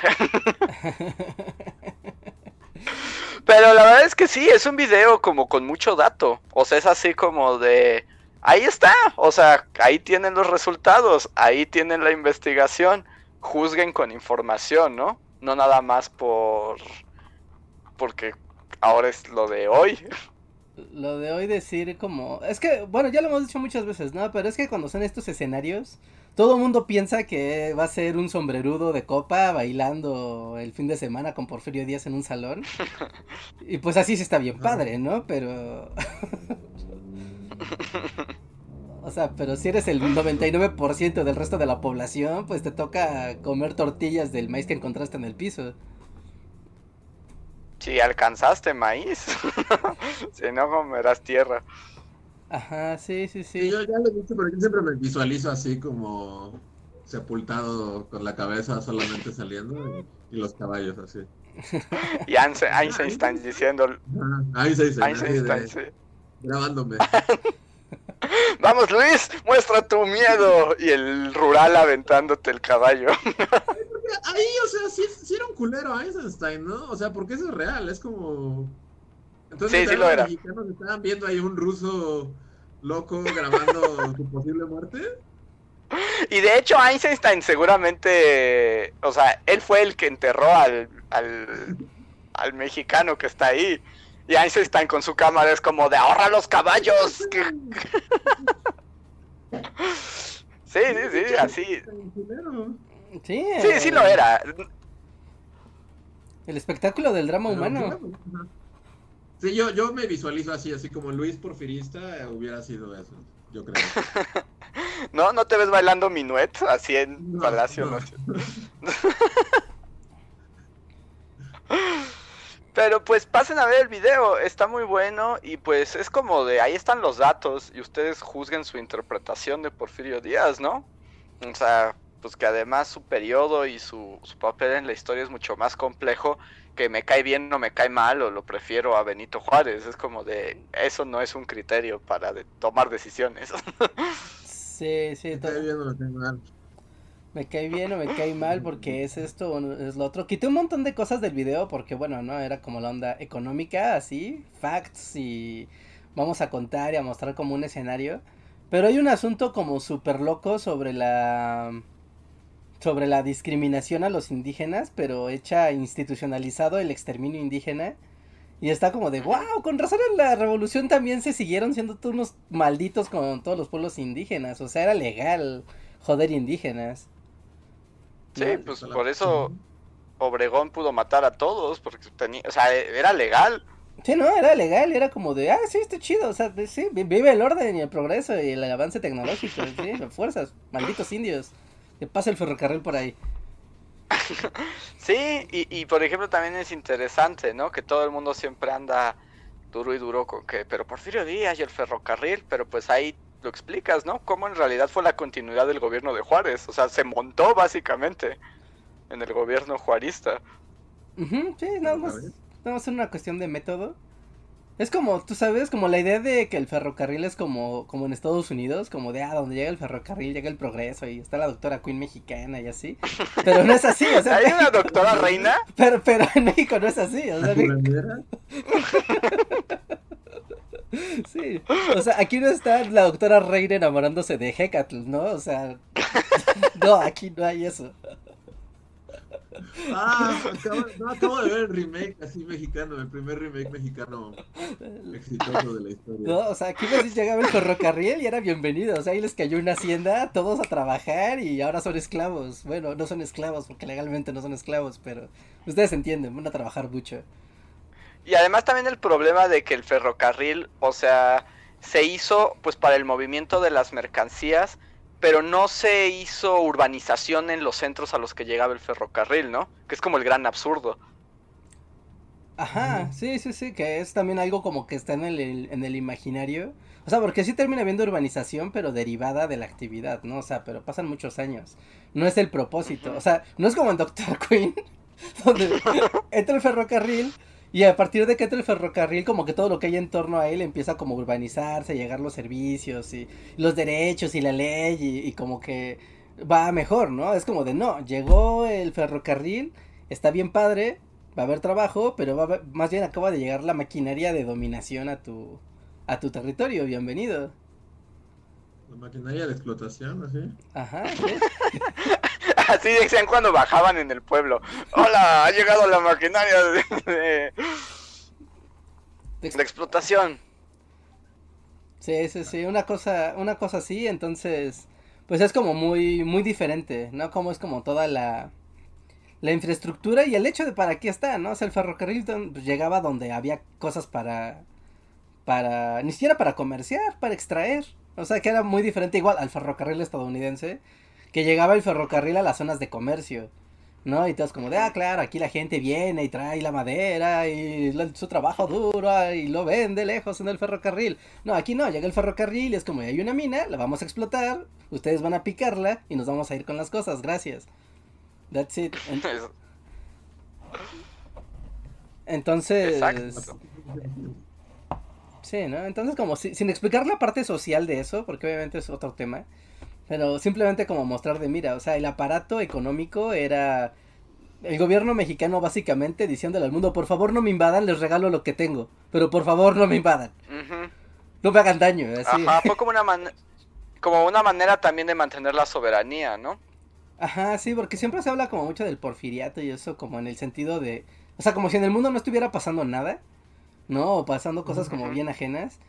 Pero la verdad es que sí, es un video como con mucho dato. O sea, es así como de... Ahí está, o sea, ahí tienen los resultados, ahí tienen la investigación. Juzguen con información, ¿no? No nada más por... Porque ahora es lo de hoy. Lo de hoy decir como... Es que, bueno, ya lo hemos dicho muchas veces, ¿no? Pero es que cuando son estos escenarios, todo el mundo piensa que va a ser un sombrerudo de copa bailando el fin de semana con Porfirio Díaz en un salón. Y pues así sí está bien padre, ¿no? Pero... O sea, pero si eres el 99% del resto de la población, pues te toca comer tortillas del maíz que encontraste en el piso. Si alcanzaste maíz, si no comerás tierra. Ajá, sí, sí, Sí, sí. yo ya lo he dicho, pero yo siempre me visualizo así como sepultado con la cabeza solamente saliendo y, y los caballos así. Y Einstein Einstein diciendo, Einstein, sí. grabándome. Vamos Luis, muestra tu miedo. Y el rural aventándote el caballo. Ahí, o sea, sí, sí era un culero Einstein, ¿no? O sea, porque eso es real, es como... Entonces, Sí, sí lo era. los mexicanos estaban viendo ahí un ruso loco grabando su posible muerte. Y de hecho Einstein seguramente, o sea, él fue el que enterró al, al, al mexicano que está ahí. Y Einstein con su cámara es como de ahorra los caballos. que-". Sí, sí, sí, así. Sí, Sí, sí lo eh, era. El espectáculo del drama humano. Sí, yo, yo me visualizo así, así como Luis Porfirista eh, hubiera sido eso, yo creo. ¿No? ¿No te ves bailando minuet así en No, Palacio? ¿no? Pero pues pasen a ver el video, está muy bueno y pues es como de ahí están los datos y ustedes juzguen su interpretación de Porfirio Díaz, ¿no? O sea, pues que además su periodo y su, su papel en la historia es mucho más complejo que me cae bien o me cae mal o lo prefiero a Benito Juárez, es como de eso no es un criterio para de- tomar decisiones. Sí, sí, todo- bien o está mal. me cae bien o me cae mal porque es esto o no es lo otro. Quité un montón de cosas del video porque, bueno, no era como la onda económica, así, facts y vamos a contar y a mostrar como un escenario. Pero hay un asunto como súper loco sobre la sobre la discriminación a los indígenas, pero hecha institucionalizado el exterminio indígena. Y está como de, wow, con razón en la revolución también se siguieron siendo todos unos malditos con todos los pueblos indígenas. O sea, era legal joder indígenas. Sí, ¿no? pues por eso, Obregón pudo matar a todos porque tenía, o sea, era legal. Sí, no, era legal, era como de, ah, sí, está chido, o sea, de- sí, vi- vive el orden y el progreso y el avance tecnológico, sí, las fuerzas, malditos indios, que pasa el ferrocarril por ahí. Sí, y, y por ejemplo también es interesante, ¿no? Que todo el mundo siempre anda duro y duro con que, pero Porfirio Díaz y el ferrocarril, pero pues ahí lo explicas, ¿no? Cómo en realidad fue la continuidad del gobierno de Juárez, o sea, se montó básicamente en el gobierno juarista. Sí, nada más, nada más una cuestión de método. Es como, tú sabes, como la idea de que el ferrocarril es como, como en Estados Unidos, como de, ah, donde llega el ferrocarril llega el progreso y está la doctora Queen mexicana y así. Pero no es así, o sea, ¿Hay una doctora reina? pero, pero en México no es así, o sea. Sí, o sea, aquí no está la doctora Reina enamorándose de Hecatl, ¿no? O sea, no, aquí no hay eso. Ah, acabo, no, acabo de ver el remake así mexicano, el primer remake mexicano exitoso de la historia. No, o sea, aquí les llegaba el ferrocarril y era bienvenido, o sea, ahí les cayó una hacienda, todos a trabajar y ahora son esclavos. Bueno, no son esclavos porque legalmente no son esclavos, pero ustedes entienden, van a trabajar mucho. Y además también el problema de que el ferrocarril, o sea, se hizo pues para el movimiento de las mercancías, pero no se hizo urbanización en los centros a los que llegaba el ferrocarril, ¿no? Que es como el gran absurdo. Ajá, sí, sí, sí, que es también algo como que está en el, en el imaginario. O sea, porque sí termina habiendo urbanización, pero derivada de la actividad, ¿no? O sea, pero pasan muchos años. No es el propósito. O sea, no es como en Doctor Queen, donde entra el ferrocarril y a partir de que entra el ferrocarril, como que todo lo que hay en torno a él empieza como a urbanizarse, llegar los servicios y los derechos y la ley y, y como que va mejor, ¿no? Es como de, no, llegó el ferrocarril, está bien padre, va a haber trabajo, pero va a haber- más bien acaba de llegar la maquinaria de dominación a tu a tu territorio, bienvenido. La maquinaria de explotación, así. Ajá. ¿sí? Así decían cuando bajaban en el pueblo. Hola, ha llegado la maquinaria de, de- de explotación. Sí, sí, sí, una cosa, una cosa así, entonces, pues es como muy, muy diferente, ¿no? Como es como toda la, la infraestructura y el hecho de para qué está, ¿no? O sea, el ferrocarril pues, llegaba donde había cosas para, para, ni siquiera para comerciar, para extraer, o sea, que era muy diferente igual al ferrocarril estadounidense, que llegaba el ferrocarril a las zonas de comercio, ¿no? Y todos como de, ah, claro, aquí la gente viene y trae la madera y la- su trabajo duro y lo vende lejos en el ferrocarril. No, aquí no, llega el ferrocarril y es como, hay una mina, la vamos a explotar, ustedes van a picarla y nos vamos a ir con las cosas, gracias. That's it. En- entonces... Exacto. Sí, ¿no? Entonces como si- sin explicar la parte social de eso, porque obviamente es otro tema, pero simplemente como mostrar de mira, o sea, el aparato económico era el gobierno mexicano básicamente diciéndole al mundo, por favor no me invadan, les regalo lo que tengo, pero por favor no me invadan, Ujú. no me hagan daño, así. Ajá, fue como una, man- como una manera también de mantener la soberanía, ¿no? Ajá, sí, porque siempre se habla como mucho del porfiriato y eso como en el sentido de, o sea, como si en el mundo no estuviera pasando nada, ¿no? O pasando cosas como bien ajenas,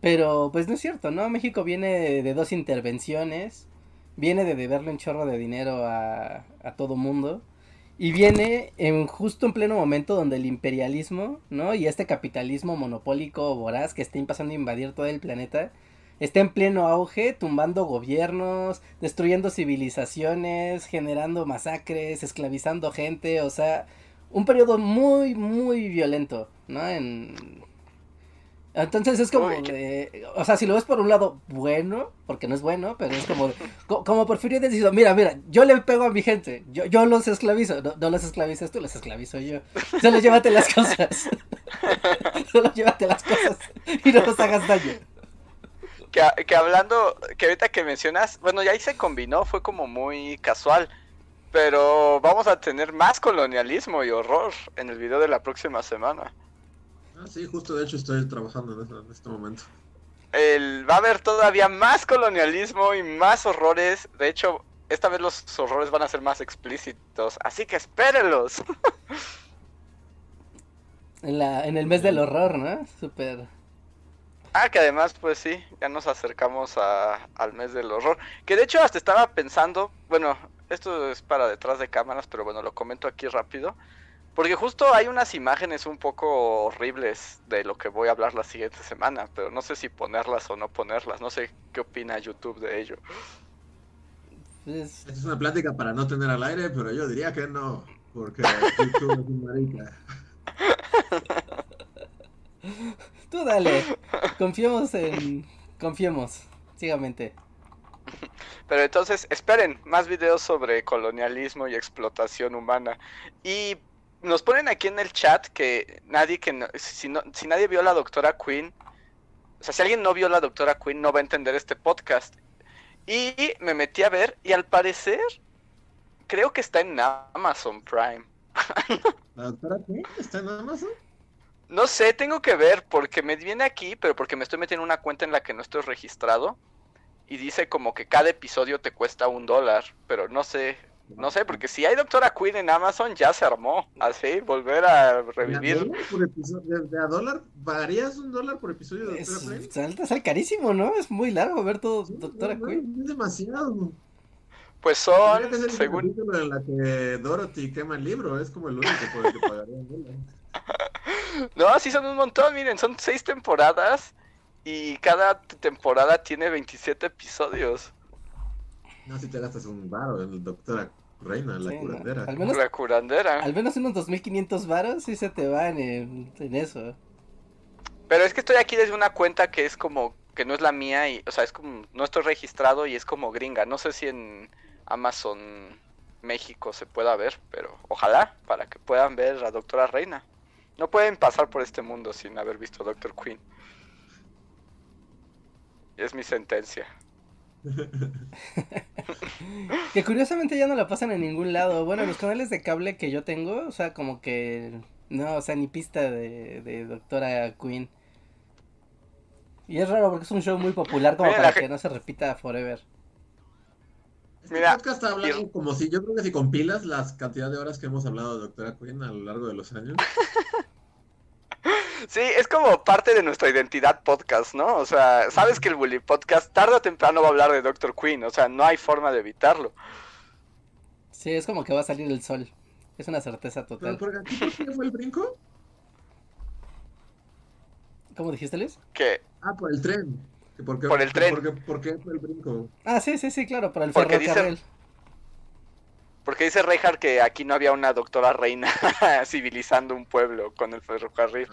pero pues no es cierto, ¿no? México viene de dos intervenciones, viene de deberle un chorro de dinero a, a todo mundo y viene en justo en pleno momento donde el imperialismo, ¿no? Y este capitalismo monopólico voraz que está empezando a invadir todo el planeta, está en pleno auge, tumbando gobiernos, destruyendo civilizaciones, generando masacres, esclavizando gente, o sea, un periodo muy, muy violento, ¿no? En... Entonces es como Uy, qué- de, o sea, si lo ves por un lado bueno, porque no es bueno, pero es como, co- como Porfirio dice, mira, mira, yo le pego a mi gente, yo, yo los esclavizo, no, no los esclavizas tú, los esclavizo yo, solo llévate las cosas, solo llévate las cosas y no nos hagas daño. Que, que hablando, que ahorita que mencionas, bueno, ya ahí se combinó, fue como muy casual, pero vamos a tener más colonialismo y horror en el video de la próxima semana. Ah, sí, justo de hecho estoy trabajando en, eso en este momento. El, va a haber todavía más colonialismo y más horrores, de hecho, esta vez los horrores van a ser más explícitos, así que espérenlos. En, la, en el mes del horror, ¿no? Súper. Ah, que además, pues sí, ya nos acercamos a- al mes del horror. Que de hecho hasta estaba pensando, bueno, esto es para detrás de cámaras, pero bueno, lo comento aquí rápido. Porque justo hay unas imágenes un poco horribles de lo que voy a hablar la siguiente semana, pero no sé si ponerlas o no ponerlas. No sé qué opina YouTube de ello. Esta es una plática para no tener al aire, pero yo diría que no, porque YouTube es un marica. tú dale. Confiemos en. Confiemos. Ciegamente. Pero entonces, esperen más videos sobre colonialismo y explotación humana. Y nos ponen aquí en el chat que nadie que no- si, no- si nadie vio a la doctora Queen, o sea, si alguien no vio a la doctora Queen no va a entender este podcast. Y me metí a ver y al parecer creo que está en Amazon Prime. ¿La doctora qué? ¿Está en Amazon? No sé, tengo que ver porque me viene aquí, pero porque me estoy metiendo en una cuenta en la que no estoy registrado y dice como que cada episodio te cuesta un dólar, pero no sé, no sé, porque si hay Doctora Queen en Amazon ya se armó, así, volver a ¿De a revivir. ¿De, a dólar? ¿Pagarías un dólar por episodio de Es, Doctora Queen? sale, sale carísimo, ¿no? Es muy largo ver todo Sí, Doctora no, Queen. Es demasiado. Pues son, el según, en la que Dorothy quema el libro, es como el único por el que pagaría un dólar. no, sí son un montón, miren, son seis temporadas y cada temporada tiene 27 episodios. No, si te gastas un baro en Doctora Reina, la Sí, no. curandera. Al menos, La curandera. al menos unos 2500 varos sí se te van en, en eso. Pero es que estoy aquí desde una cuenta que es como que no es la mía y, o sea, es como no estoy registrado y es como gringa. No sé si en Amazon México se pueda ver, pero ojalá para que puedan ver a Doctora Reina. No pueden pasar por este mundo sin haber visto a Doctor Queen. Es mi sentencia. Que curiosamente ya no la pasan en ningún lado. Bueno, los canales de cable que yo tengo, o sea, como que no, o sea, ni pista de, de Doctora Queen. Y es raro porque es un show muy popular como Mira, para que no se repita forever. Este Mira, podcast está hablando como si, yo creo que si compilas las cantidad de horas que hemos hablado de Doctora Queen a lo largo de los años. Sí, es como parte de nuestra identidad podcast, ¿no? O sea, sabes que el Bully Podcast tarde o temprano va a hablar de Doctor Queen, o sea, no hay forma de evitarlo. Sí, es como que va a salir el sol. Es una certeza Pero total. por aquí, ¿por qué fue el brinco? ¿Cómo dijiste, Luis? Que Ah, por el tren. ¿Por qué, Por el tren. ¿por qué, por qué fue el brinco? Ah, sí, sí, sí, claro, por el Porque dice- ferrocarril. Porque dice Reinhardt que aquí no había una doctora reina civilizando un pueblo con el ferrocarril.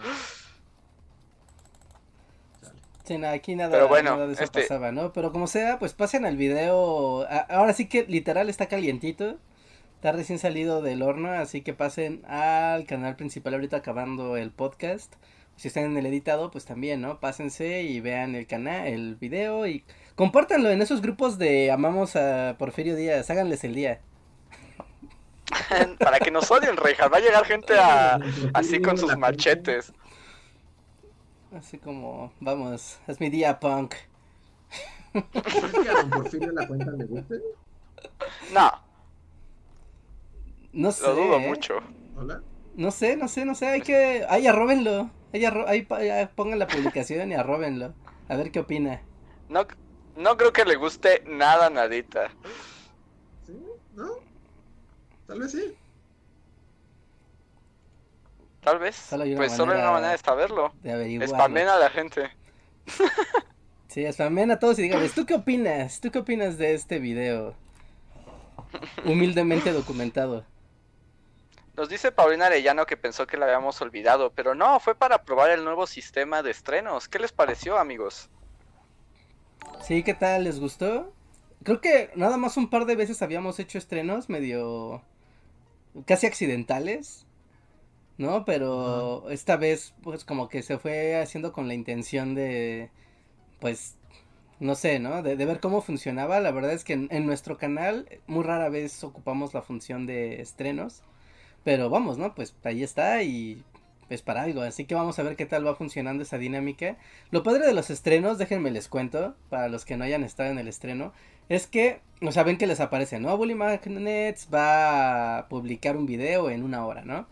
Sí, no, aquí nada, Pero bueno, nada de eso este- pasaba, ¿no? Pero como sea, pues pasen al video. Ahora sí que literal está calientito. Está recién salido del horno, así que pasen al canal principal ahorita acabando el podcast. Si están en el editado, pues también, ¿no? Pásense y vean el canal, el video y compártanlo en esos grupos de amamos a Porfirio Díaz, háganles el día. Para que nos odien, Reinhardt. Va a llegar gente a, así con sus machetes. Así como, vamos, es mi día punk. ¿Crees que a don Porfirio la cuenta le guste? No, No sé. lo dudo ¿eh? mucho. ¿Hola? No sé, no sé, no sé, hay que... Ahí arróbenlo. Ahí, arro... ahí pongan la publicación y arróbenlo. A ver qué opina. No, no creo que le guste nada, nadita. Tal vez sí. Tal vez. Solo hay una pues solo hay una manera de saberlo. De. Spamen a la gente. Sí, spamen a todos y díganles, ¿tú qué opinas? ¿Tú qué opinas de este video? Humildemente documentado. Nos dice Paulina Arellano que pensó que la habíamos olvidado, pero no, fue para probar el nuevo sistema de estrenos. ¿Qué les pareció, amigos? Sí, ¿qué tal? ¿Les gustó? Creo que nada más un par de veces habíamos hecho estrenos medio... casi accidentales. ¿No? Pero esta vez pues como que se fue haciendo con la intención de... pues... no sé, ¿no? De, de ver cómo funcionaba. La verdad es que en, en nuestro canal muy rara vez ocupamos la función de estrenos. Pero vamos, ¿no? Pues ahí está y es para algo. Así que vamos a ver qué tal va funcionando esa dinámica. Lo padre de los estrenos, déjenme les cuento, para los que no hayan estado en el estreno, es que, o sea, ven que les aparece, ¿no? Bully Magnets va a publicar un video en una hora, ¿no?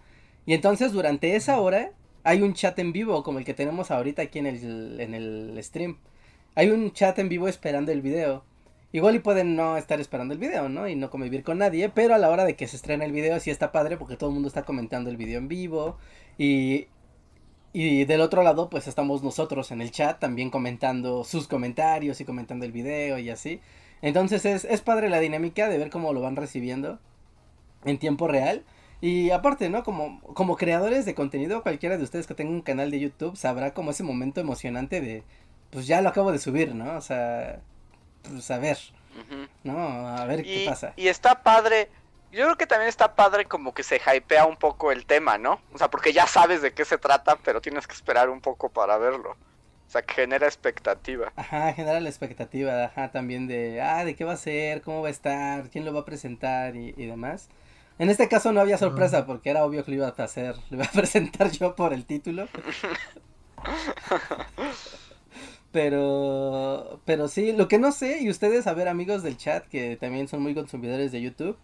Y entonces durante esa hora hay un chat en vivo como el que tenemos ahorita aquí en el, en el stream. Hay un chat en vivo esperando el video. Igual y pueden no estar esperando el video, ¿no? Y no convivir con nadie, pero a la hora de que se estrena el video sí está padre porque todo el mundo está comentando el video en vivo y y del otro lado pues estamos nosotros en el chat también comentando sus comentarios y comentando el video y así. Entonces es, es padre la dinámica de ver cómo lo van recibiendo en tiempo real. Y aparte, ¿no? Como, como creadores de contenido, cualquiera de ustedes que tenga un canal de YouTube sabrá como ese momento emocionante de, pues ya lo acabo de subir, ¿no? O sea, pues a ver. ¿no? A ver qué pasa. y está padre. Yo creo que también está padre como que se hypea un poco el tema, ¿no? O sea, porque ya sabes de qué se trata, pero tienes que esperar un poco para verlo. O sea, que genera expectativa. Ajá, genera la expectativa, ajá, también de, ah, de qué va a ser, cómo va a estar, quién lo va a presentar y, y demás. En este caso no había sorpresa porque era obvio que lo iba a hacer, lo iba a presentar yo por el título. Pero, pero sí, lo que no sé, y ustedes, a ver, amigos del chat que también son muy consumidores de YouTube,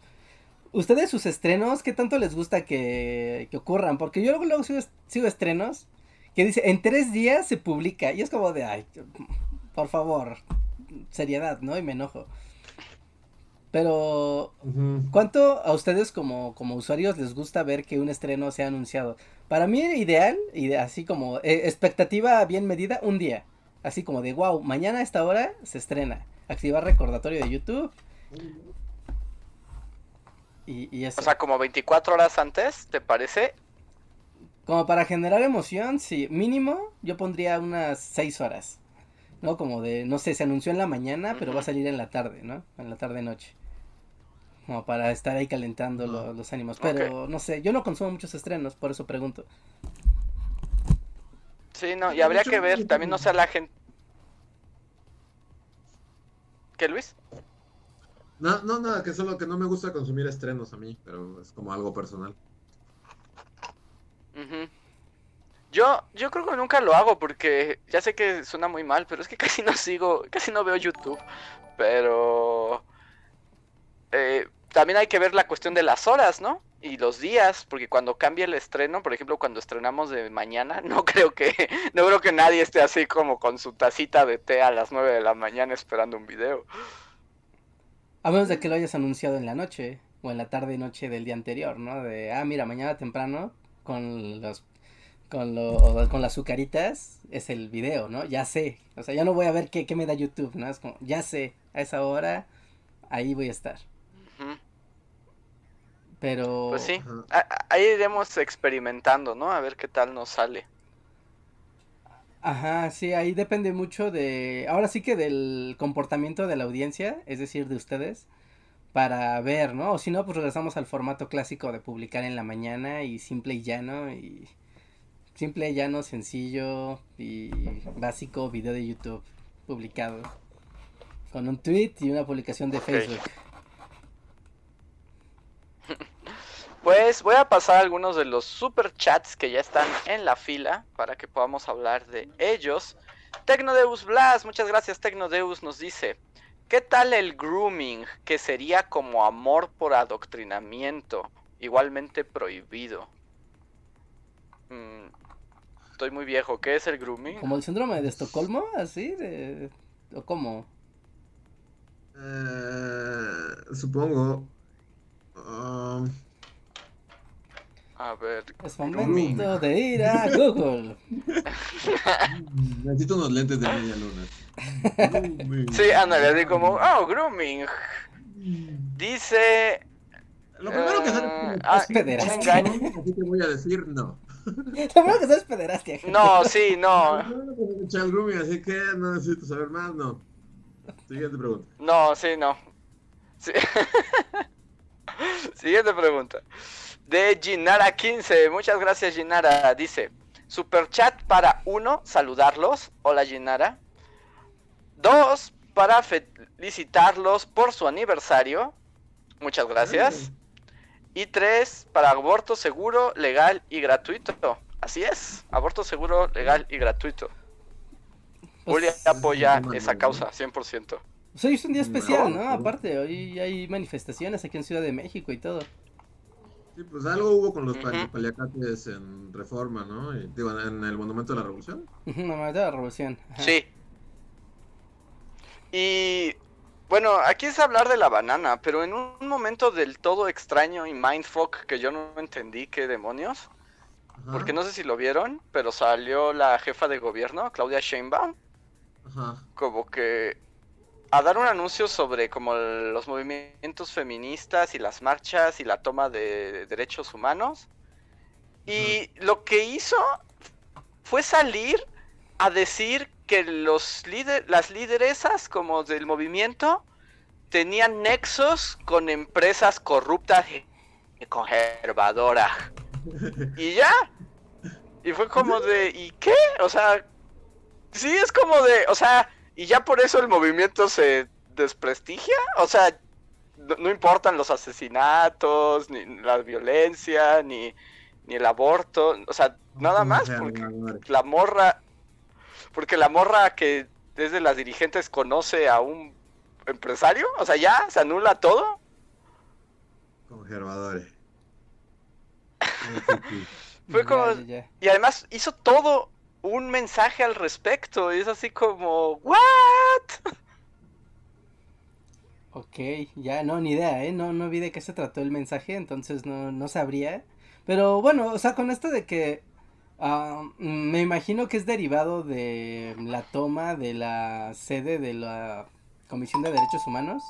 ustedes sus estrenos, ¿qué tanto les gusta que, que ocurran? Porque yo luego, luego sigo, sigo estrenos que dice, en tres días se publica, y es como de, ay, por favor, seriedad, ¿no? Y me enojo. Pero. ¿cuánto a ustedes como, como usuarios les gusta ver que un estreno sea anunciado? Para mí ideal, y así como eh, expectativa bien medida, un día. Así como de, wow, mañana a esta hora se estrena. Activar recordatorio de YouTube. Y, y eso. O sea, como 24 horas antes, ¿te parece? Como para generar emoción, sí, mínimo yo pondría unas 6 horas. ¿No? Como de, no sé, se anunció en la mañana, pero va a salir en la tarde, ¿no? En la tarde-noche. Como para estar ahí calentando lo- los ánimos. Pero, no sé, yo no consumo muchos estrenos, por eso pregunto. Sí, no, y habría que ver, también no sé la gente... ¿Qué, Luis? No, no, nada, que solo que no me gusta consumir estrenos a mí, pero es como algo personal. Yo, yo creo que nunca lo hago porque ya sé que suena muy mal, pero es que casi no sigo, casi no veo YouTube. Pero eh, también hay que ver la cuestión de las horas, ¿no? Y los días, porque cuando cambia el estreno, por ejemplo, cuando estrenamos de mañana, no creo que, no creo que nadie esté así como con su tacita de té a las 9 de la mañana esperando un video. A menos de que lo hayas anunciado en la noche o en la tarde-noche del día anterior, ¿no? De, ah, mira, mañana temprano con los con lo, con las azucaritas es el video, ¿no? Ya sé. O sea, ya no voy a ver qué, qué me da YouTube, ¿no? Es como, ya sé, a esa hora ahí voy a estar. Pero Pues sí, a- ahí iremos experimentando, ¿no? A ver qué tal nos sale. Ajá, sí, ahí depende mucho de, ahora sí que del comportamiento de la audiencia, es decir, de ustedes, para ver, ¿no? O si no, pues regresamos al formato clásico de publicar en la mañana y simple y llano y simple, llano, sencillo y básico video de YouTube publicado con un tweet y una publicación de Ok. Facebook. Pues voy a pasar algunos de los super chats que ya están en la fila para que podamos hablar de ellos. Tecnodeus Blas, muchas gracias Tecnodeus, nos dice, ¿qué tal el grooming? Que sería como amor por adoctrinamiento, igualmente prohibido. Mm, estoy muy viejo, ¿qué es el grooming? Como el síndrome de Estocolmo, así de o cómo? Eh, supongo. um, A ver, Es momento de ir a Google. necesito unos lentes de media luna. sí, ándale, así como, oh, grooming. Dice, Lo primero que sale Eh, es ah, es un pederastia. engaño, así que voy a decir no. También que sabes pederastia. gente. no, sí, no. Lo primero que sale es Child grooming, así que no necesito saber más, no. Siguiente pregunta. No, sí, no. Sí. Siguiente pregunta. De Ginara15. Muchas gracias, Ginara. Dice: Super chat para uno, saludarlos. Hola, Ginara. Dos, para felicitarlos por su aniversario. Muchas gracias. Y tres, para aborto seguro, legal y gratuito. Así es, aborto seguro, legal y gratuito. Uli Pues, apoya no, esa causa, no. 100%. pues hoy es un día especial, ¿no? No. Aparte, hoy hay manifestaciones aquí en Ciudad de México y todo. Sí, pues algo hubo con los pali- paliacates en Reforma, ¿no? Y, digo, en el Monumento de la Revolución. Moneda de la revolución. ajá. Sí. Y bueno, aquí es hablar de la banana, pero en un momento del todo extraño y mindfuck que yo no entendí qué demonios, Ajá, porque no sé si lo vieron, pero salió la jefa de gobierno, Claudia Sheinbaum, Ajá. como que a dar un anuncio sobre como los movimientos feministas y las marchas y la toma de derechos humanos. Y lo que hizo fue salir a decir que los líder, las lideresas como del movimiento tenían nexos con empresas corruptas y conservadoras. Y ya. Y fue como de, ¿y qué? O sea, sí es como de, o sea, y ya por eso el movimiento se desprestigia. O sea, no, no importan los asesinatos, ni la violencia, ni, ni el aborto. O sea, nada más porque la morra, porque la morra que es de las dirigentes conoce a un empresario, o sea, ya se anula todo. Conservadores. Fue Ya, como, ya, ya. y además hizo todo un mensaje al respecto, y es así como, ¿what? Ok, ya no, ni idea, ¿eh? No, no vi de qué se trató el mensaje, entonces no, no sabría. Pero bueno, o sea, con esto de que ah, me imagino que es derivado de la toma de la sede de la Comisión de Derechos Humanos,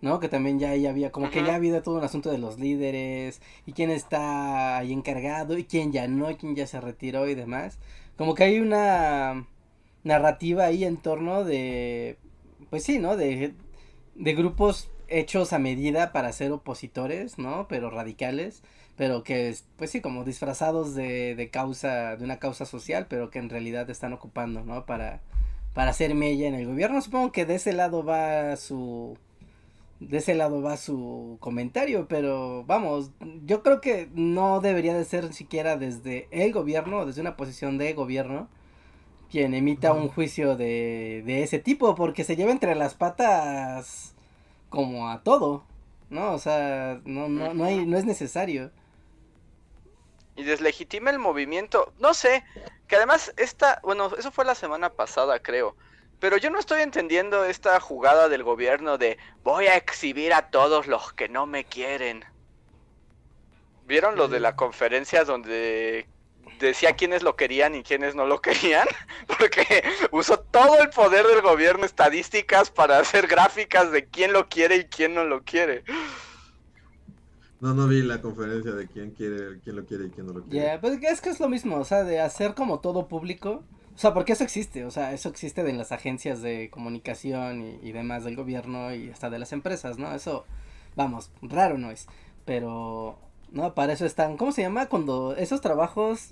¿no? Que también ya ahí había, como que ya había todo un asunto de los líderes y quién está ahí encargado y quién ya no, y quién ya se retiró y demás. Como que hay una narrativa ahí en torno de, pues sí, ¿no? De, de grupos hechos a medida para ser opositores, ¿no? Pero radicales, pero que, es, pues sí, como disfrazados de, de causa, de una causa social, pero que en realidad están ocupando, ¿no? Para, para hacer mella en el gobierno. Supongo que de ese lado va su, de ese lado va su comentario, pero vamos, yo creo que no debería de ser siquiera desde el gobierno, desde una posición de gobierno, quien emita un juicio de, de ese tipo, porque se lleva entre las patas como a todo, ¿no? O sea, no, no, no, hay, no es necesario. y deslegitima el movimiento. No sé, que además esta, bueno, eso fue la semana pasada, creo. Pero yo no estoy entendiendo esta jugada del gobierno de voy a exhibir a todos los que no me quieren. ¿Vieron lo de la conferencia donde decía quiénes lo querían y quiénes no lo querían? Porque usó todo el poder del gobierno, estadísticas, para hacer gráficas de quién lo quiere y quién no lo quiere. No, no vi la conferencia de quién quiere, quién lo quiere y quién no lo Ya, quiere. pues es que es lo mismo, o sea, de hacer como todo público. O sea, porque eso existe, o sea, eso existe en las agencias de comunicación y, y demás del gobierno y hasta de las empresas, ¿no? Eso, vamos, raro no es. Pero, no, para eso están, ¿cómo se llama? Cuando esos trabajos,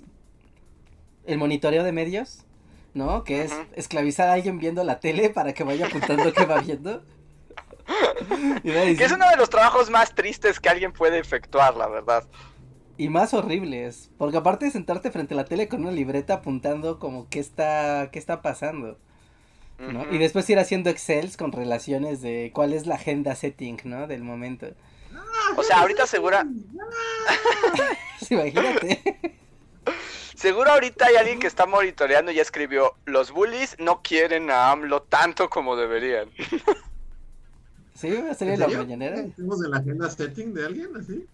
el monitoreo de medios, ¿no? Que es esclavizar a alguien viendo la tele para que vaya apuntando qué va viendo. Que es uno de los trabajos más tristes que alguien puede efectuar, la verdad. Y más horribles, porque aparte de sentarte frente a la tele con una libreta apuntando como qué está, qué está pasando, ¿no? Y después ir haciendo excels con relaciones de cuál es la agenda setting, ¿no? Del momento. O sea, ahorita segura, Imagínate. seguro ahorita hay alguien que está monitoreando y ya escribió, los bullies no quieren a AMLO tanto como deberían. Sí, sería ¿En la serio? mañanera. ¿Estamos en la agenda setting de alguien así?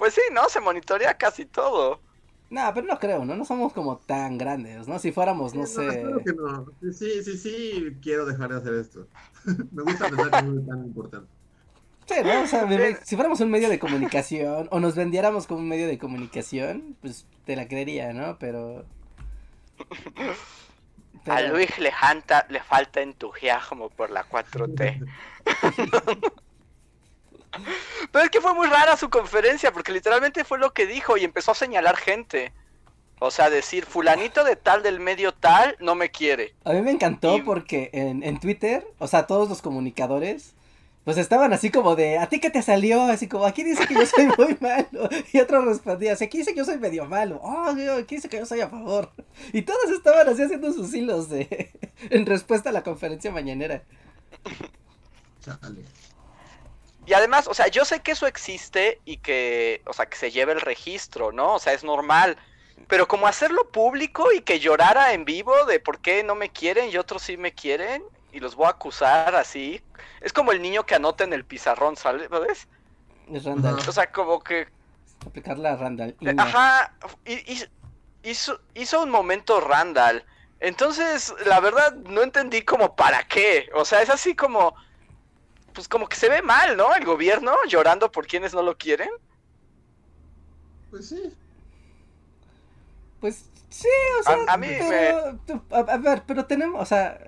Pues sí, ¿no? Se monitorea casi todo. No, pero no creo, ¿no? No somos como tan grandes, ¿no? Si fuéramos, no sé. espero que no. Sí, sí, sí, quiero dejar de hacer esto. Me gusta pensar que no es tan importante. Sí, ¿no? O sea, me- si fuéramos un medio de comunicación o nos vendiéramos como un medio de comunicación, pues te la creería, ¿no? Pero... A Luis le, janta- le falta entusiasmo por la 4T. Pero es que fue muy rara su conferencia, porque literalmente fue lo que dijo y empezó a señalar gente. O sea, decir, fulanito de tal del medio tal no me quiere. A mí me encantó Y- porque en, en Twitter, o sea, todos los comunicadores, pues estaban así como de, ¿a ti qué te salió? Así como, aquí dice que yo soy muy malo. Y otro respondía, aquí dice que yo soy medio malo. Oh, aquí dice que yo soy a favor. Y todos estaban así haciendo sus hilos de, en respuesta a la conferencia mañanera. Chale. Y además, o sea, yo sé que eso existe y que, o sea, que se lleve el registro, ¿no? O sea, es normal. Pero como hacerlo público y que llorara en vivo de por qué no me quieren y otros sí me quieren, y los voy a acusar así. Es como el niño que anota en el pizarrón, ¿sabes? Es Randall. O sea, como que Aplicarla a Randall. Eh, Ajá, hi- hi- hizo, hizo un momento Randall. Entonces, la verdad, no entendí como para qué. O sea, es así como, pues como que se ve mal, ¿no? El gobierno llorando por quienes no lo quieren. Pues sí. Pues sí, o sea, A- a mí pero, tú- a, a ver, pero tenemos, o sea,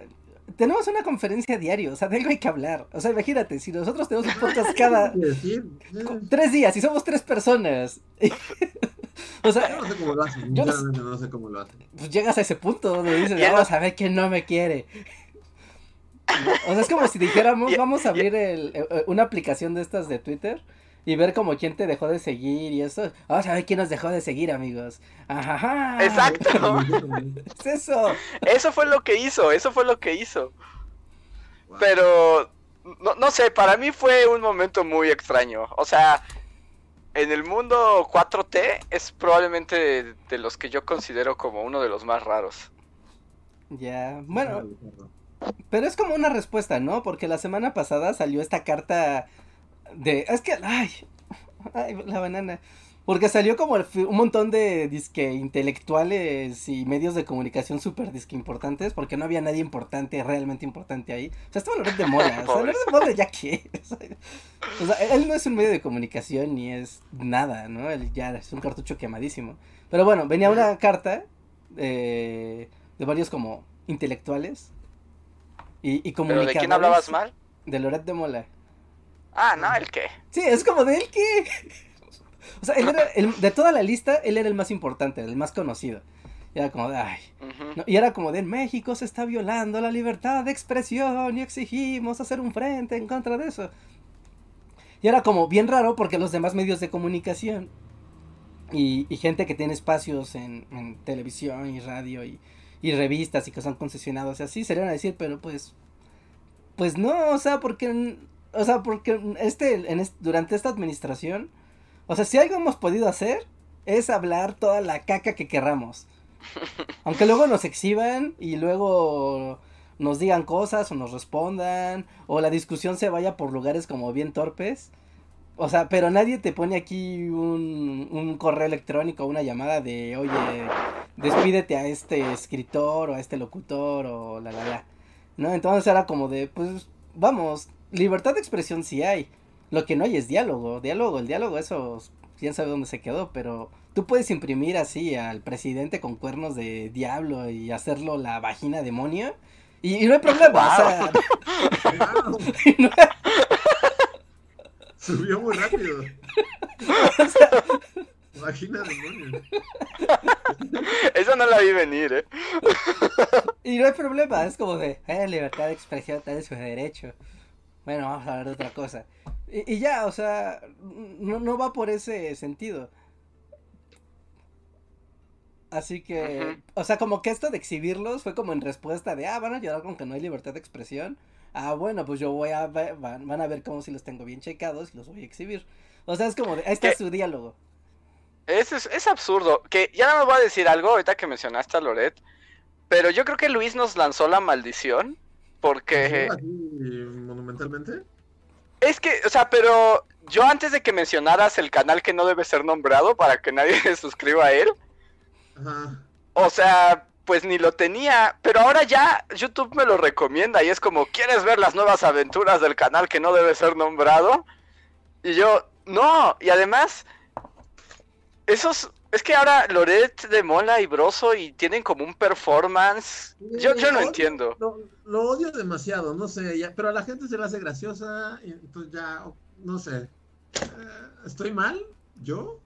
tenemos una conferencia diario, o sea, de algo hay que hablar. O sea, imagínate, si nosotros tenemos un podcast cada ¿Qué decir? Co- tres días y somos tres personas. o sea, Yo no sé cómo lo hacen. Yo no no sé cómo lo hacen. pues llegas a ese punto donde dices, vamos no- a ver quién no me quiere. O sea, es como si dijéramos, vamos a abrir el- eh, eh, una aplicación de estas de Twitter y ver como quién te dejó de seguir y eso. Vamos a ver quién nos dejó de seguir, amigos. Ajá. Exacto. Es eso. Eso fue lo que hizo, eso fue lo que hizo. Wow. Pero, no, no sé, para mí fue un momento muy extraño. O sea, en el mundo 4T es probablemente de, de los que yo considero como uno de los más raros. Ya, bueno, pero es como una respuesta, ¿no? Porque la semana pasada salió esta carta de... Es que... Ay, ay la banana. Porque salió como el un montón de disque intelectuales y medios de comunicación súper disque importantes, porque no había nadie importante, realmente importante ahí. O sea, estaba Loret de Mola. o sea. Loret de Mola ya qué. O sea, él no es un medio de comunicación ni es nada, ¿no? Él ya es un cartucho quemadísimo. Pero bueno, venía una carta eh, de varios como intelectuales y, y ¿Pero comunicadores. de quién hablabas mal? De Loret de Mola. Ah, no, el qué. Sí, es como de él que... O sea, él era el- de toda la lista, él era el más importante, el más conocido. Y era como de, ay. No, y era como de, en México se está violando la libertad de expresión y exigimos hacer un frente en contra de eso. Y era como bien raro porque los demás medios de comunicación y, y gente que tiene espacios en, en televisión y radio y, y revistas y que son concesionados y así, serían a decir, pero pues, pues no, o sea, porque, o sea, porque este, en es- durante esta administración, o sea, si algo hemos podido hacer es hablar toda la caca que querramos. Aunque luego nos exhiban y luego nos digan cosas o nos respondan o la discusión se vaya por lugares como bien torpes. O sea, pero nadie te pone aquí un, un correo electrónico o una llamada de, oye, despídete a este escritor o a este locutor o la la la. ¿No? Entonces era como de, pues, vamos, libertad de expresión sí hay. Lo que no hay es diálogo. Diálogo, el diálogo, eso, quién sabe dónde se quedó, pero tú puedes imprimir así al presidente con cuernos de diablo y hacerlo la vagina demonio. Y, y no hay problema, o sea, Wow, no- subió muy rápido. o sea, Vagina demonio. Eso no la vi venir, ¿eh? y no hay problema, es como de, eh, libertad de expresión, tal es su derecho. Bueno, vamos a hablar de otra cosa. Y, y ya, o sea, no, no va por ese sentido. Así que, o sea, como que esto de exhibirlos fue como en respuesta de, ah, van a llorar con que no hay libertad de expresión. Ah, bueno, pues yo voy a ver, van, van a ver cómo si los tengo bien checados y los voy a exhibir. O sea, es como de, está ¿Qué? su diálogo. Es, es, es absurdo. Que ya no me voy a decir algo ahorita que mencionaste a Loret. Pero yo creo que Luis nos lanzó la maldición. Porque Así, monumentalmente. es que, o sea, pero yo antes de que mencionaras el canal que no debe ser nombrado para que nadie se suscriba a él, Ajá. o sea, pues ni lo tenía. Pero ahora ya YouTube me lo recomienda y es como, ¿quieres ver las nuevas aventuras del canal que no debe ser nombrado? Y yo, no, y además, esos, es que ahora Loret de Mola y Broso y tienen como un performance. Yo, yo no Lo- entiendo. Lo, lo odio demasiado, no sé, ya, pero a la gente se le hace graciosa, y pues ya, no sé. Eh, ¿Estoy mal? ¿Yo?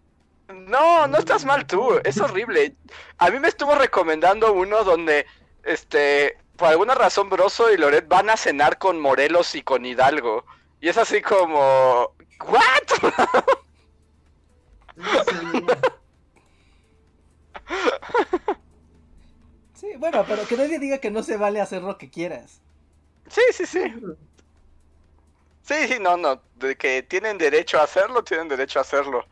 No, no estás mal tú, es horrible. A mí me estuvo recomendando uno donde, este, por alguna razón Broso y Loret van a cenar con Morelos y con Hidalgo. Y es así como, ¿what? Sí, bueno, pero que nadie diga que no se vale hacer lo que quieras. Sí, sí, sí. Sí, sí, no, no. De que tienen derecho a hacerlo, tienen derecho a hacerlo.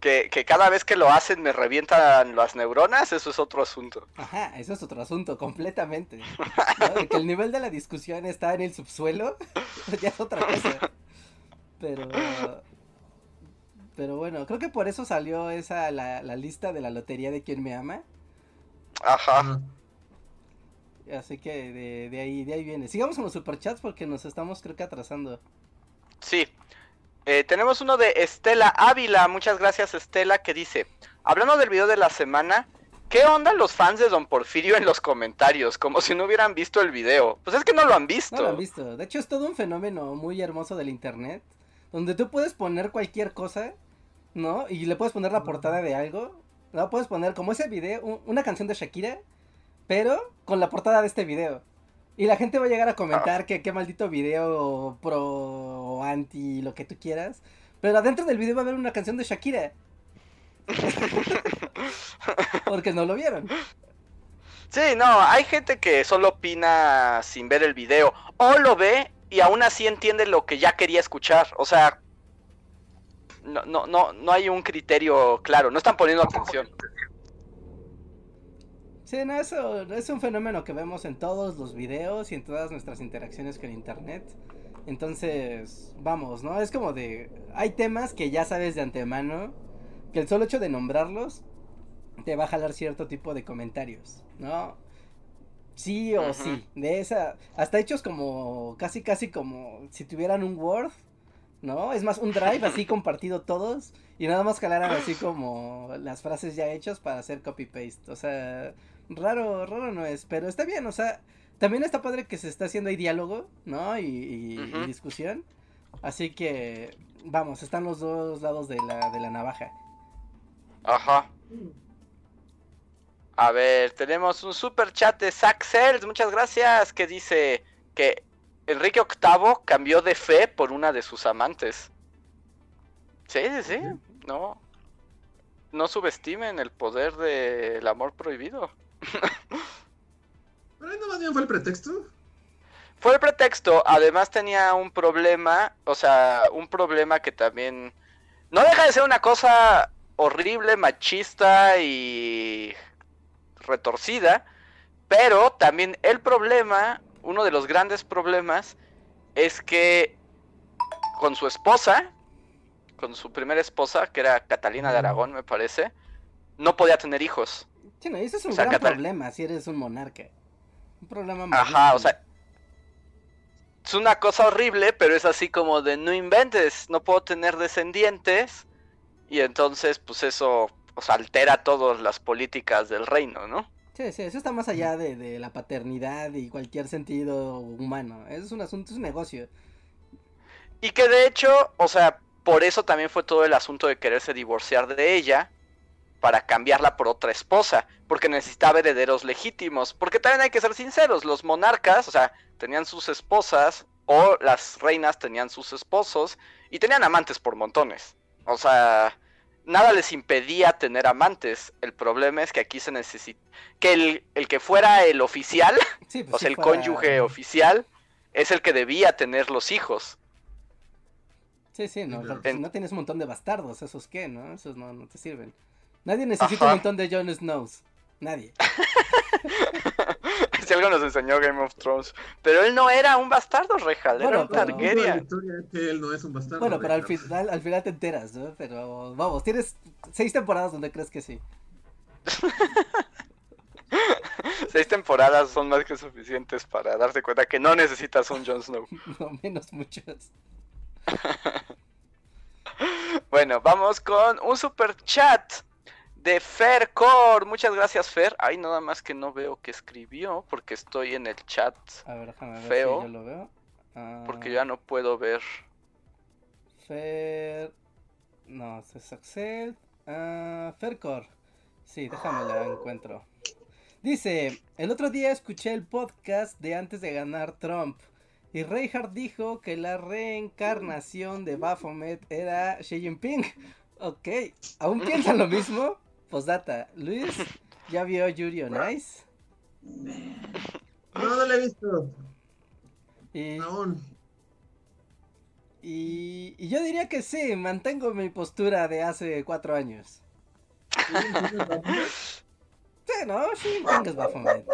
Que, que cada vez que lo hacen me revientan las neuronas, eso es otro asunto. Ajá, eso es otro asunto, completamente. que el nivel de la discusión está en el subsuelo, ya es otra cosa. Pero. Pero bueno, creo que por eso salió esa la, la lista de la lotería de quien me ama. Ajá. Ajá. Así que de, de ahí, de ahí viene. Sigamos con los superchats porque nos estamos creo que atrasando. Sí. Eh, tenemos uno de Estela Ávila. Muchas gracias, Estela, que dice: Hablando del video de la semana, ¿qué onda los fans de Don Porfirio en los comentarios? Como si no hubieran visto el video. Pues es que no lo han visto. No lo han visto. De hecho, es todo un fenómeno muy hermoso del internet. Donde tú puedes poner cualquier cosa, ¿no? Y le puedes poner la portada de algo. ¿No? Puedes poner como ese video, un- una canción de Shakira, pero con la portada de este video. Y la gente va a llegar a comentar que qué maldito video pro o anti, lo que tú quieras. Pero adentro del video va a haber una canción de Shakira. Porque no lo vieron. Sí, no, hay gente que solo opina sin ver el video. O lo ve y aún así entiende lo que ya quería escuchar. O sea, no, no, no, no hay un criterio claro, no están poniendo atención. Sí, no, eso es un fenómeno que vemos en todos los videos y en todas nuestras interacciones con internet. Entonces, vamos, ¿no? Es como de... Hay temas que ya sabes de antemano, que el solo hecho de nombrarlos te va a jalar cierto tipo de comentarios, ¿no? Sí o sí, de esa... Hasta hechos como... Casi, casi como si tuvieran un Word, ¿no? Es más, un Drive así compartido todos y nada más jalaran así como las frases ya hechas para hacer copy-paste. O sea, raro, raro no es, pero está bien, o sea, también está padre que se está haciendo ahí diálogo, ¿no? Y, y- y Ujú. discusión. Así que, vamos, están los dos lados de la, de la navaja. Ajá. A ver, tenemos un super chat de Zack Sells, muchas gracias, que dice que Enrique VIII cambió de fe por una de sus amantes. Sí, sí, sí, no. No subestimen el poder del amor prohibido. Pero ahí no más bien fue el pretexto. Fue el pretexto, además tenía un problema, o sea, un problema que también no deja de ser una cosa horrible, machista y retorcida, pero también el problema, uno de los grandes problemas, es que con su esposa, con su primera esposa, que era Catalina de Aragón, me parece, no podía tener hijos. Sí, no, ese es un O sea, gran Catal- problema si eres un monarca. Un problema Ajá, malísimo. o sea, es una cosa horrible, pero es así como de no inventes, no puedo tener descendientes y entonces pues eso pues, altera todas las políticas del reino, ¿no? Sí, sí, eso está más allá de, de la paternidad y cualquier sentido humano. Es un asunto, es un negocio. Y que de hecho, o sea, por eso también fue todo el asunto de quererse divorciar de ella para cambiarla por otra esposa, porque necesitaba herederos legítimos, porque también hay que ser sinceros, los monarcas, o sea, tenían sus esposas o las reinas tenían sus esposos y tenían amantes por montones. O sea, nada les impedía tener amantes. El problema es que aquí se necesita que el, el que fuera el oficial, Sí, pues o sea, sí el fuera- cónyuge oficial, es el que debía tener los hijos. Sí, sí, no, si no tienes un montón de bastardos, ¿esos qué, no? Esos no, no te sirven. Nadie necesita Ajá. un montón de Jon Snows. Nadie. si algo nos enseñó Game of Thrones. Pero él no era un bastardo, Rejal, Bueno, era un Targaryen. historia es que él no es un bastardo. Bueno, pero al final, al final te enteras, ¿no? Pero vamos, tienes seis temporadas donde crees que sí. Seis temporadas son más que suficientes para darte cuenta que no necesitas un Jon Snow. No menos muchos. Bueno, vamos con un super chat de Fercor. Muchas gracias, Fer. Ay, nada más que no veo que escribió porque estoy en el chat. A ver, déjame ver Feo. si yo lo veo. Ah, Porque ya no puedo ver. Fer... No, es Axel. Ah, Fercor. Sí, déjame la encuentro. Dice, el otro día escuché el podcast de antes de ganar Trump. Y Reinhardt dijo que la reencarnación de Baphomet era Xi Jinping. Ok, ¿aún piensan lo mismo? Postdata, Luis, ¿ya vio Yuri on Ice? No, no lo he visto. Y, Aún. y, Y yo diría que sí, mantengo mi postura de hace cuatro años. Sí, no, sí, tengas Baphomet.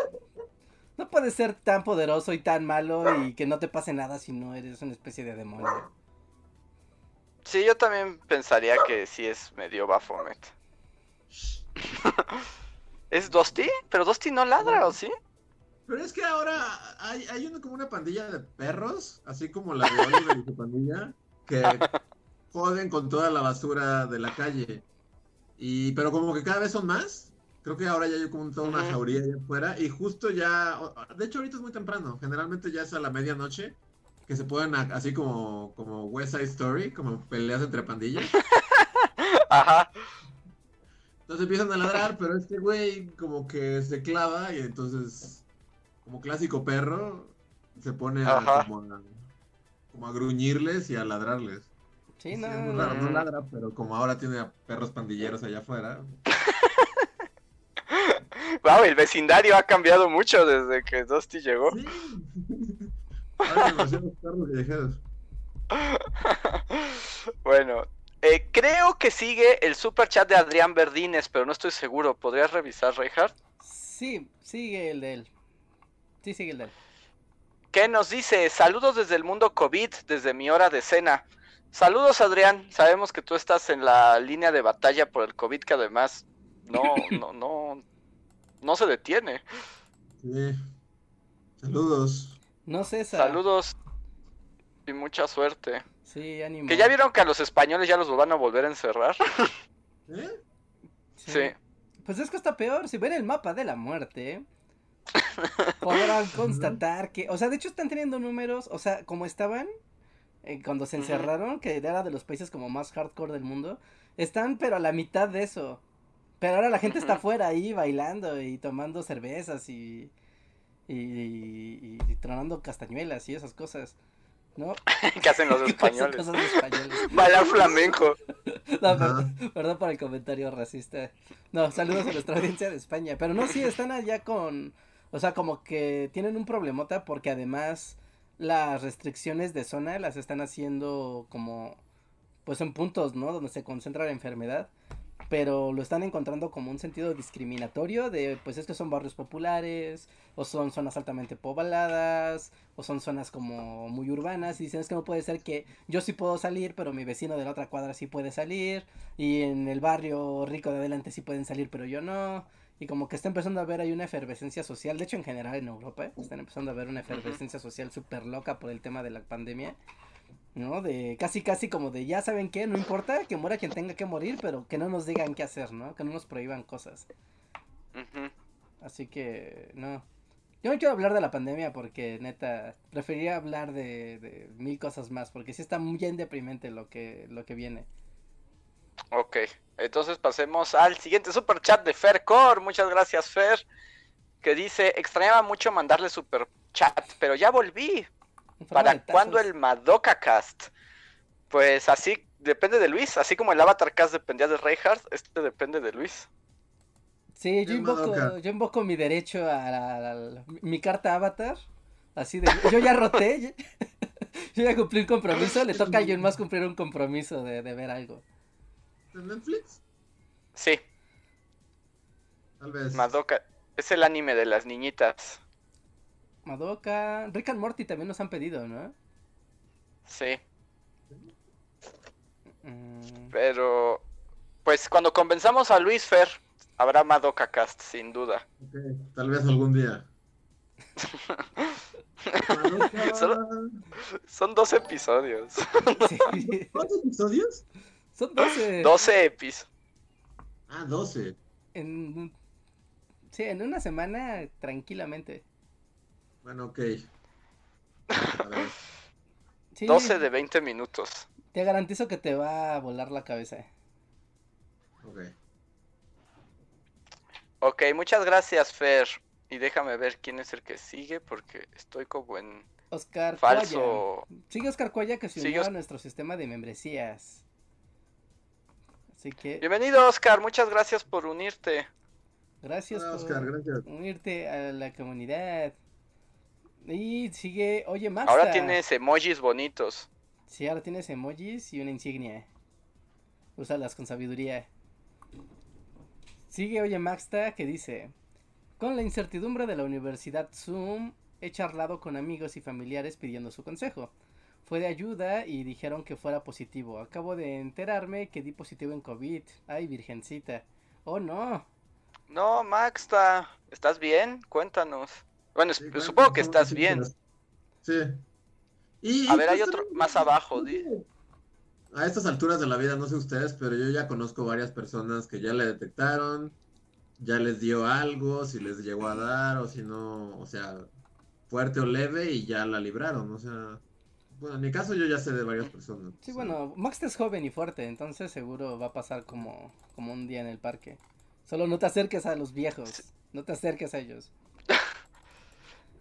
No puedes ser tan poderoso y tan malo y que no te pase nada si no eres una especie de demonio. Sí, yo también pensaría que sí es medio Baphomet. ¿Es Dusty? Pero Dusty no ladra, ¿o sí? Pero es que ahora hay, hay uno como una pandilla de perros, así como la de Oliver y su pandilla, que joden con toda la basura de la calle. Y, pero como que cada vez son más. Creo que ahora ya hay como toda una jauría allá afuera. Y justo ya, de hecho ahorita es muy temprano. Generalmente ya es a la medianoche. Que se pueden así como, como West Side Story, como peleas entre pandillas. Ajá. Entonces empiezan a ladrar, pero este güey como que se clava y entonces, como clásico perro, se pone a, como, a, como a gruñirles y a ladrarles. Sí, Sí, no. es muy raro, no ladra, pero como ahora tiene a perros pandilleros allá afuera. Wow, el vecindario ha cambiado mucho desde que Dusty llegó. Sí. Ahora hay demasiados perros callejeros. bueno, eh, creo que sigue el super chat de Adrián Verdines, pero no estoy seguro. ¿Podrías revisar, Reinhardt? Sí, sigue el de él. Sí, sigue el de él. ¿Qué nos dice? Saludos desde el mundo COVID, desde mi hora de cena. Saludos, Adrián. Sabemos que tú estás en la línea de batalla por el COVID, que además no, no, no, no se detiene. Sí. Saludos. No César. Saludos y mucha suerte. Sí, ánimo. Que ya vieron que a los españoles ya los van a volver a encerrar. ¿Eh? Sí. Pues es que está peor. Si ven el mapa de la muerte, podrán constatar que. O sea, de hecho están teniendo números. O sea, como estaban eh, cuando se encerraron, que era de los países como más hardcore del mundo. Están, pero a la mitad de eso. Pero ahora la gente está afuera ahí bailando y tomando cervezas y. Y, y, y tronando castañuelas y esas cosas. ¿No? ¿Qué hacen los españoles? cosas de españoles. Bailar flamenco. No, perdón por el comentario racista. No, saludos a nuestra audiencia de España. Pero no, sí, están allá con. O sea, como que tienen un problemota porque además las restricciones de zona las están haciendo como. Pues en puntos, ¿no? Donde se concentra la enfermedad. Pero lo están encontrando como un sentido discriminatorio de, pues es que son barrios populares, o son zonas altamente pobladas, o son zonas como muy urbanas, y dicen es que no puede ser que yo sí puedo salir, pero mi vecino de la otra cuadra sí puede salir, y en el barrio rico de adelante sí pueden salir, pero yo no, y como que está empezando a haber ahí una efervescencia social, de hecho en general en Europa, ¿eh? están empezando a ver una efervescencia social súper loca por el tema de la pandemia, ¿no? De casi casi como de ya saben qué, no importa que muera quien tenga que morir, pero que no nos digan qué hacer, ¿no? Que no nos prohíban cosas. Así que, no. Yo no quiero hablar de la pandemia porque, neta, preferiría hablar de, de mil cosas más, porque sí está muy bien deprimente lo que, lo que viene. Ok, entonces pasemos al siguiente super chat de Fer Core. Muchas gracias, Fer. Que dice: Extrañaba mucho mandarle super chat, pero ya volví. De ¿Para cuándo el Madoka Cast? Pues así depende de Luis, así como el Avatar Cast dependía de Reinhardt, este depende de Luis. Sí, yo invoco, yo invoco mi derecho a, la- la- la- mi carta avatar. Así de, yo ya roté, yo, ya cumplí un compromiso, le toca a alguien más cumplir un compromiso de, de ver algo. ¿En Netflix? Sí, Tal vez. Madoka. Es el anime de las niñitas. Madoka, Rick and Morty también nos han pedido, ¿no? Sí, Mm, pero. Pues cuando convenzamos a Luis Fer, habrá Madoka Cast, sin duda. Ok, Tal vez algún día. Madoka. Solo- Son dos episodios. sí. ¿Cuántos episodios? Son 12. 12 epis. Ah, 12. En, sí, en una semana tranquilamente. Bueno, ok. A ver. Sí, 12 de 20 minutos. Te garantizo que te va a volar la cabeza. Ok. Ok, muchas gracias, Fer. Y déjame ver quién es el que sigue, porque estoy como en Oscar falso. Sigue Oscar Cuaya que se unió a nuestro sistema de membresías. Así que Bienvenido, Oscar. Muchas gracias por unirte. gracias Hola, por Oscar, gracias. unirte a la comunidad. Y sigue, oye Max. Ahora tienes emojis bonitos. Sí, ahora tienes emojis y una insignia. Úsalas con sabiduría. Sigue Oye Maxta que dice: Con la incertidumbre de la Universidad Zoom, he charlado con amigos y familiares pidiendo su consejo. Fue de ayuda y dijeron que fuera positivo. Acabo de enterarme que di positivo en COVID. Ay, virgencita. Oh, no. No, Maxta, ¿estás bien? Cuéntanos. Bueno, es- Sí, claro, supongo que estás bien. Sí. Y, A ver, hay pues, otro más abajo. di- A estas alturas de la vida, no sé ustedes, pero yo ya conozco varias personas que ya le detectaron, ya les dio algo, si les llegó a dar o si no, o sea, fuerte o leve y ya la libraron, o sea, bueno, en mi caso yo ya sé de varias personas. Sí, o sea, bueno, Maxta es joven y fuerte, entonces seguro va a pasar como, como un día en el parque. Solo no te acerques a los viejos. No te acerques a ellos.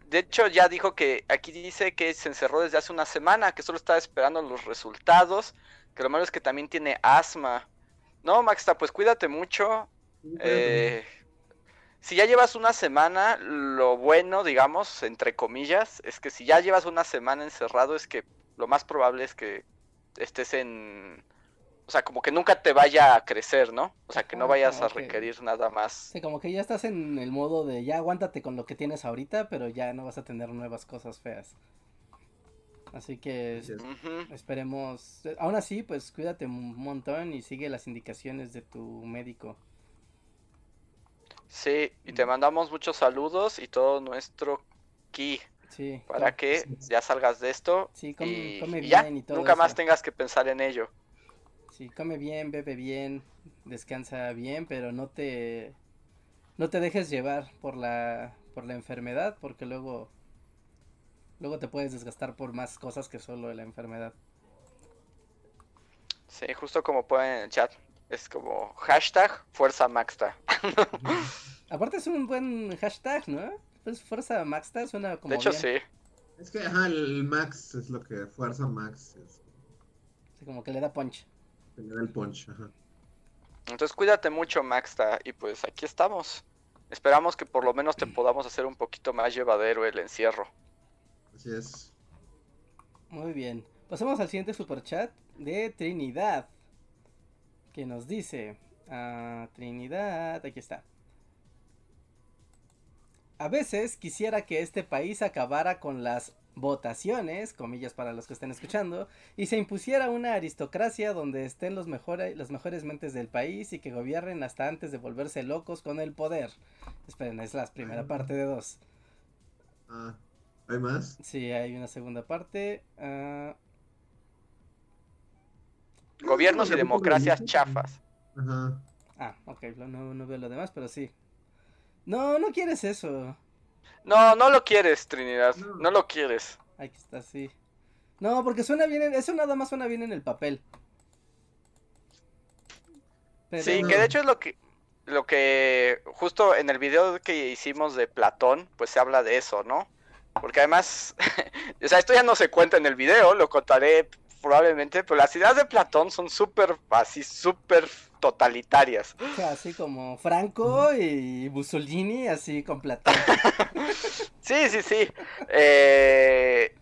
De hecho, ya dijo que aquí dice que se encerró desde hace una semana, que solo estaba esperando los resultados, que lo malo es que también tiene asma. No, Maxta, pues cuídate mucho. Eh, si ya llevas una semana, lo bueno, digamos, entre comillas, es que si ya llevas una semana encerrado, es que lo más probable es que estés en... O sea, como que nunca te vaya a crecer, ¿no? O sea, que no vayas a requerir nada más. Sí, como que ya estás en el modo de ya aguántate con lo que tienes ahorita, pero ya no vas a tener nuevas cosas feas. Así que esperemos. Aún así, pues cuídate un montón y sigue las indicaciones de tu médico. Sí, y te mandamos muchos saludos y todo nuestro ki Sí. para que ya salgas de esto Sí, come, y, come y bien ya, y todo nunca más tengas que pensar en ello. Sí, come bien, bebe bien, descansa bien, pero no te no te dejes llevar por la por la enfermedad, porque luego luego te puedes desgastar por más cosas que solo la enfermedad. Sí, justo como ponen en el chat, es como hashtag fuerza maxta. Aparte es un buen hashtag, ¿no? Pues Fuerza Maxta suena como De hecho, bien. sí. Es que, ajá, el Max es lo que, fuerza Max, es, Sí, como que le da punch. Que le da el punch, ajá. Entonces cuídate mucho, Maxta, y pues aquí estamos. Esperamos que por lo menos te podamos hacer un poquito más llevadero el encierro. Así es. Muy bien. Pasamos al siguiente superchat de Trinidad. Que nos dice. ah, Trinidad, aquí está. A veces quisiera que este país acabara con las votaciones, comillas para los que estén escuchando, y se impusiera una aristocracia donde estén los mejores, las mejores mentes del país y que gobiernen hasta antes de volverse locos con el poder. Esperen, es la primera parte de dos. Ah, ¿hay más? Sí, hay una segunda parte. ah, Gobiernos y democracias chafas. Ajá. Ah, ok, no, no veo lo demás, pero sí. No, no quieres eso. No, no lo quieres, Trinidad. No. No lo quieres. Aquí está, sí. No, porque suena bien, en- eso nada más suena bien en el papel. Pero- Sí, que de hecho es lo que lo que justo en el video que hicimos de Platón, pues se habla de eso, ¿no? Porque además, o sea, esto ya no se cuenta en el video, lo contaré probablemente, pero las ideas de Platón son súper, así, súper totalitarias. o sea, así como Franco y Mussolini, así con Platón. Sí, sí, sí. Eh,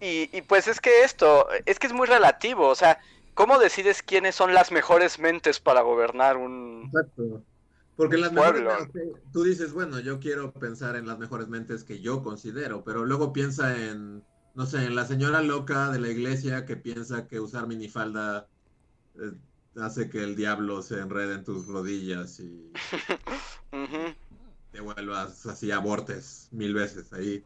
y, y pues es que esto, es que es muy relativo, o sea, ¿cómo decides quiénes son las mejores mentes para gobernar un... Exacto. Porque las mejores, Pueblo. ok, tú dices, bueno, yo quiero pensar en las mejores mentes que yo considero, pero luego piensa en, no sé, en la señora loca de la iglesia que piensa que usar minifalda eh, hace que el diablo se enrede en tus rodillas y te vuelvas así abortes mil veces ahí.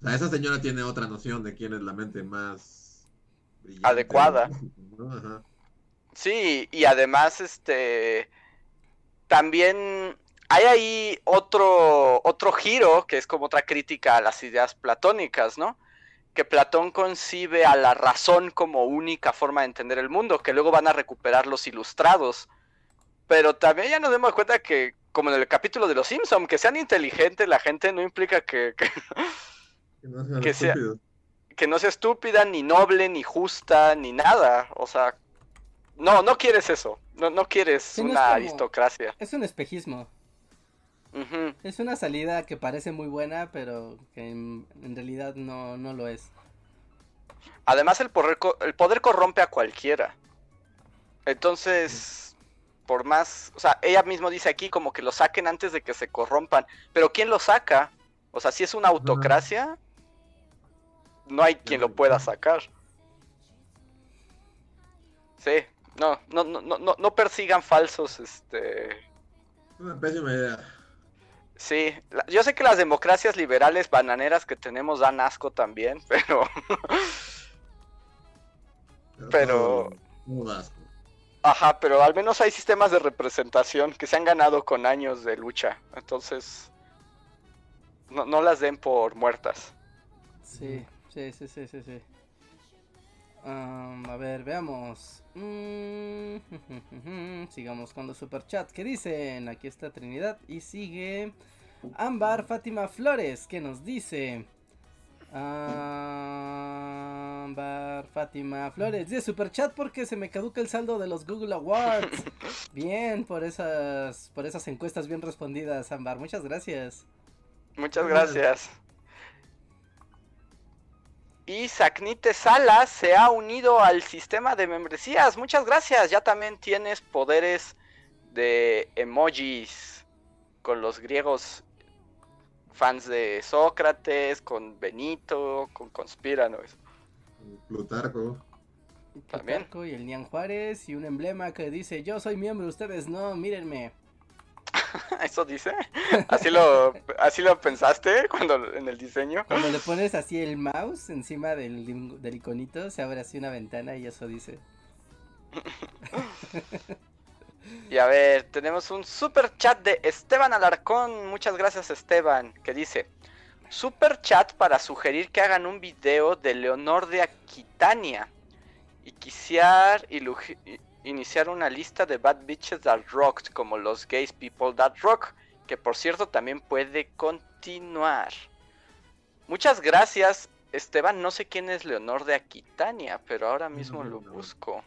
O sea, esa señora tiene otra noción de quién es la mente más brillante. Adecuada. ¿no? Ajá. Sí, y además, este, también hay ahí otro, otro giro, que es como otra crítica a las ideas platónicas, ¿no? Que Platón concibe a la razón como única forma de entender el mundo, que luego van a recuperar los ilustrados. Pero también ya nos damos cuenta que, como en el capítulo de Los Simpson, que sean inteligentes la gente no implica que, que, Que no Que sea- que no sea estúpida, ni noble, ni justa, ni nada. O sea, no, no quieres eso. No, no quieres Sí, no es una como- aristocracia. Es un espejismo. Es una salida que parece muy buena, pero que en, en realidad no, no lo es. Además, el poder, el poder corrompe a cualquiera. Entonces, por más, o sea, ella mismo dice aquí como que lo saquen antes de que se corrompan. Pero ¿quién lo saca? O sea, si es una autocracia, no hay quien lo pueda sacar. Sí, no, no, no, no, no, no persigan falsos, este, Una pésima idea. Sí, la- yo sé que las democracias liberales bananeras que tenemos dan asco también, pero Pero- ajá, pero al menos hay sistemas de representación que se han ganado con años de lucha, entonces no, no las den por muertas. Sí, sí, sí, sí, sí, sí. Am, a ver, veamos. Mm, sigamos con los superchats. ¿Qué dicen? Aquí está Trinidad y sigue Ámbar Fátima Flores que nos dice. Ámbar Fátima Flores dice superchat porque se me caduca el saldo de los Google Awards. Bien, por esas por esas encuestas bien respondidas, Ámbar. Muchas gracias. Muchas gracias. Y Sacnite Salas se ha unido al sistema de membresías. Muchas gracias. Ya también tienes poderes de emojis con los griegos fans de Sócrates, con Benito, con Conspiranos. Plutarco. También. Plutarco y el Nian Juárez y un emblema que dice yo soy miembro, ustedes no, mírenme. ¿Eso dice? ¿Así lo, así lo pensaste cuando en el diseño? Cuando le pones así el mouse encima del, del iconito, se abre así una ventana y eso dice. Y a ver, tenemos un super chat de Esteban Alarcón. Muchas gracias, Esteban. Que dice: Super chat para sugerir que hagan un video de Leonor de Aquitania. Y i- iniciar una lista de bad bitches that rocked, como los gays people that rock. Que por cierto también puede continuar. Muchas gracias, Esteban. No sé quién es Leonor de Aquitania, pero ahora mismo No, lo no. busco.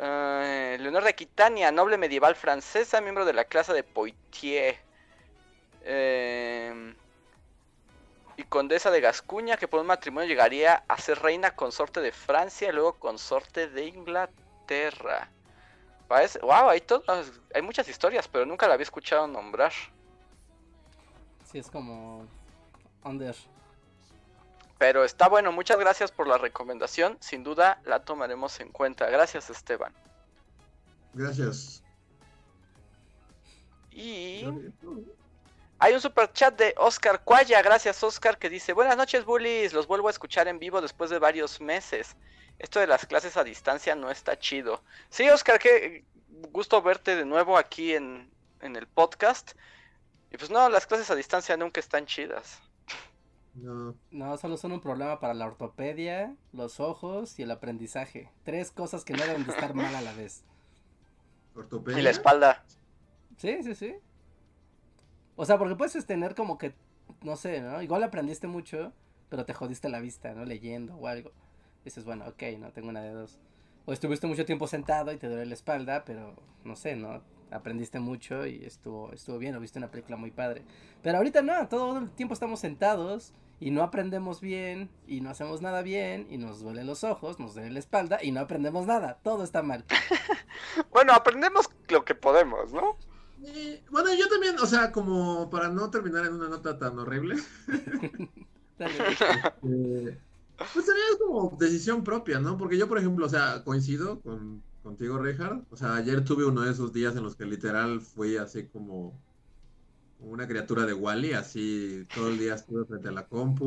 Eh, Leonor de Aquitania, noble medieval francesa, miembro de la clase de Poitiers. Eh, y condesa de Gascuña, que por un matrimonio llegaría a ser reina consorte de Francia y luego consorte de Inglaterra. Parece, wow, hay, todas, hay muchas historias, pero nunca la había escuchado nombrar. Sí, es como under. Pero está bueno, muchas gracias por la recomendación. Sin duda la tomaremos en cuenta. Gracias, Esteban. Gracias. Y hay un super chat de Oscar Cuaya. Gracias, Oscar, que dice: Buenas noches, bullies. Los vuelvo a escuchar en vivo después de varios meses. Esto de las clases a distancia no está chido. Sí, Oscar, qué gusto verte de nuevo aquí en, en el podcast. Y pues no, las clases a distancia nunca están chidas. No. No, solo son un problema para la ortopedia, los ojos y el aprendizaje. Tres cosas que no deben de estar mal a la vez. Ortopedia. Y la espalda. Sí, sí, sí. O sea, porque puedes tener como que, no sé, ¿no? Igual aprendiste mucho, pero te jodiste la vista, ¿no? Leyendo o algo. Dices, bueno, ok, no tengo una de dos. O estuviste mucho tiempo sentado y te duele la espalda, pero no sé, ¿no? Aprendiste mucho y estuvo, estuvo bien, o viste una película muy padre. Pero ahorita no, todo el tiempo estamos sentados y no aprendemos bien y no hacemos nada bien y nos duelen los ojos, nos duele la espalda y no aprendemos nada. Todo está mal. Bueno, aprendemos lo que podemos, ¿no? Eh, bueno, yo también, o sea, como para no terminar en una nota tan horrible, eh, pues también es como decisión propia, ¿no? Porque yo, por ejemplo, o sea, coincido con, contigo, Richard. O sea, ayer tuve uno de esos días en los que literal fui así como como una criatura de Wally, así todo el día estuve frente a la compu,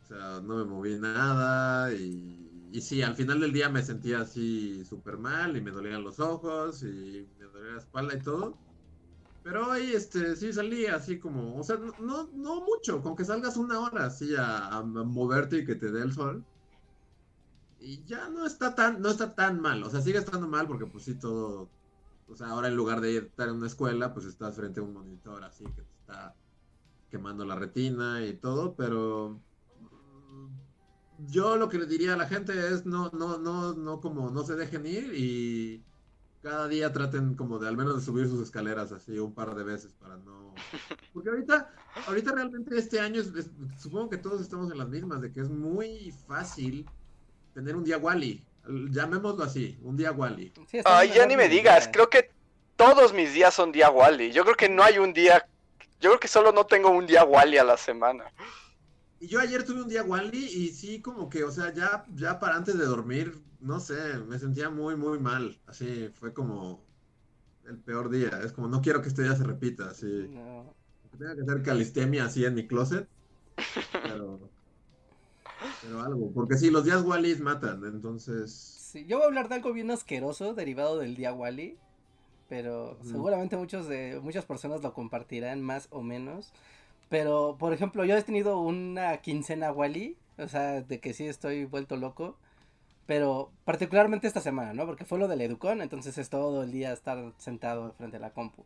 o sea, no me moví nada y, y sí, al final del día me sentía así súper mal y me dolían los ojos y la espalda y todo. Pero hoy, este, sí salí así como, o sea, no, no, no mucho, con que salgas una hora así a, a moverte y que te dé el sol. Y ya no está tan, no está tan mal, o sea, sigue estando mal porque pues sí todo, o sea, ahora en lugar de estar en una escuela, pues estás frente a un monitor así que te está quemando la retina y todo, pero mm, yo lo que le diría a la gente es no, no, no, no como no se dejen ir y, cada día traten como de al menos de subir sus escaleras así un par de veces para no... Porque ahorita, ahorita realmente este año, es- es- supongo que todos estamos en las mismas, de que es muy fácil tener un día Wally. Llamémoslo así, un día Wally. Sí, Ay, ya ni me digas, creo que todos mis días son día Wally. Yo creo que no hay un día, yo creo que solo no tengo un día Wally a la semana. Y yo ayer tuve un día Wally y sí, como que, o sea, ya, ya para antes de dormir, no sé, me sentía muy, muy mal. Así, fue como el peor día. Es como, no quiero que este día se repita, así. No. Tenga que hacer calistemia así en mi closet. Pero, pero algo, porque sí, los días Wallys matan, entonces... Sí, yo voy a hablar de algo bien asqueroso derivado del día Wally, pero seguramente muchos de muchas personas lo compartirán más o menos. Pero, por ejemplo, yo he tenido una quincena Wally, o sea, de que sí estoy vuelto loco, pero particularmente esta semana, ¿no? Porque fue lo del Educon, entonces es todo el día estar sentado frente a la compu,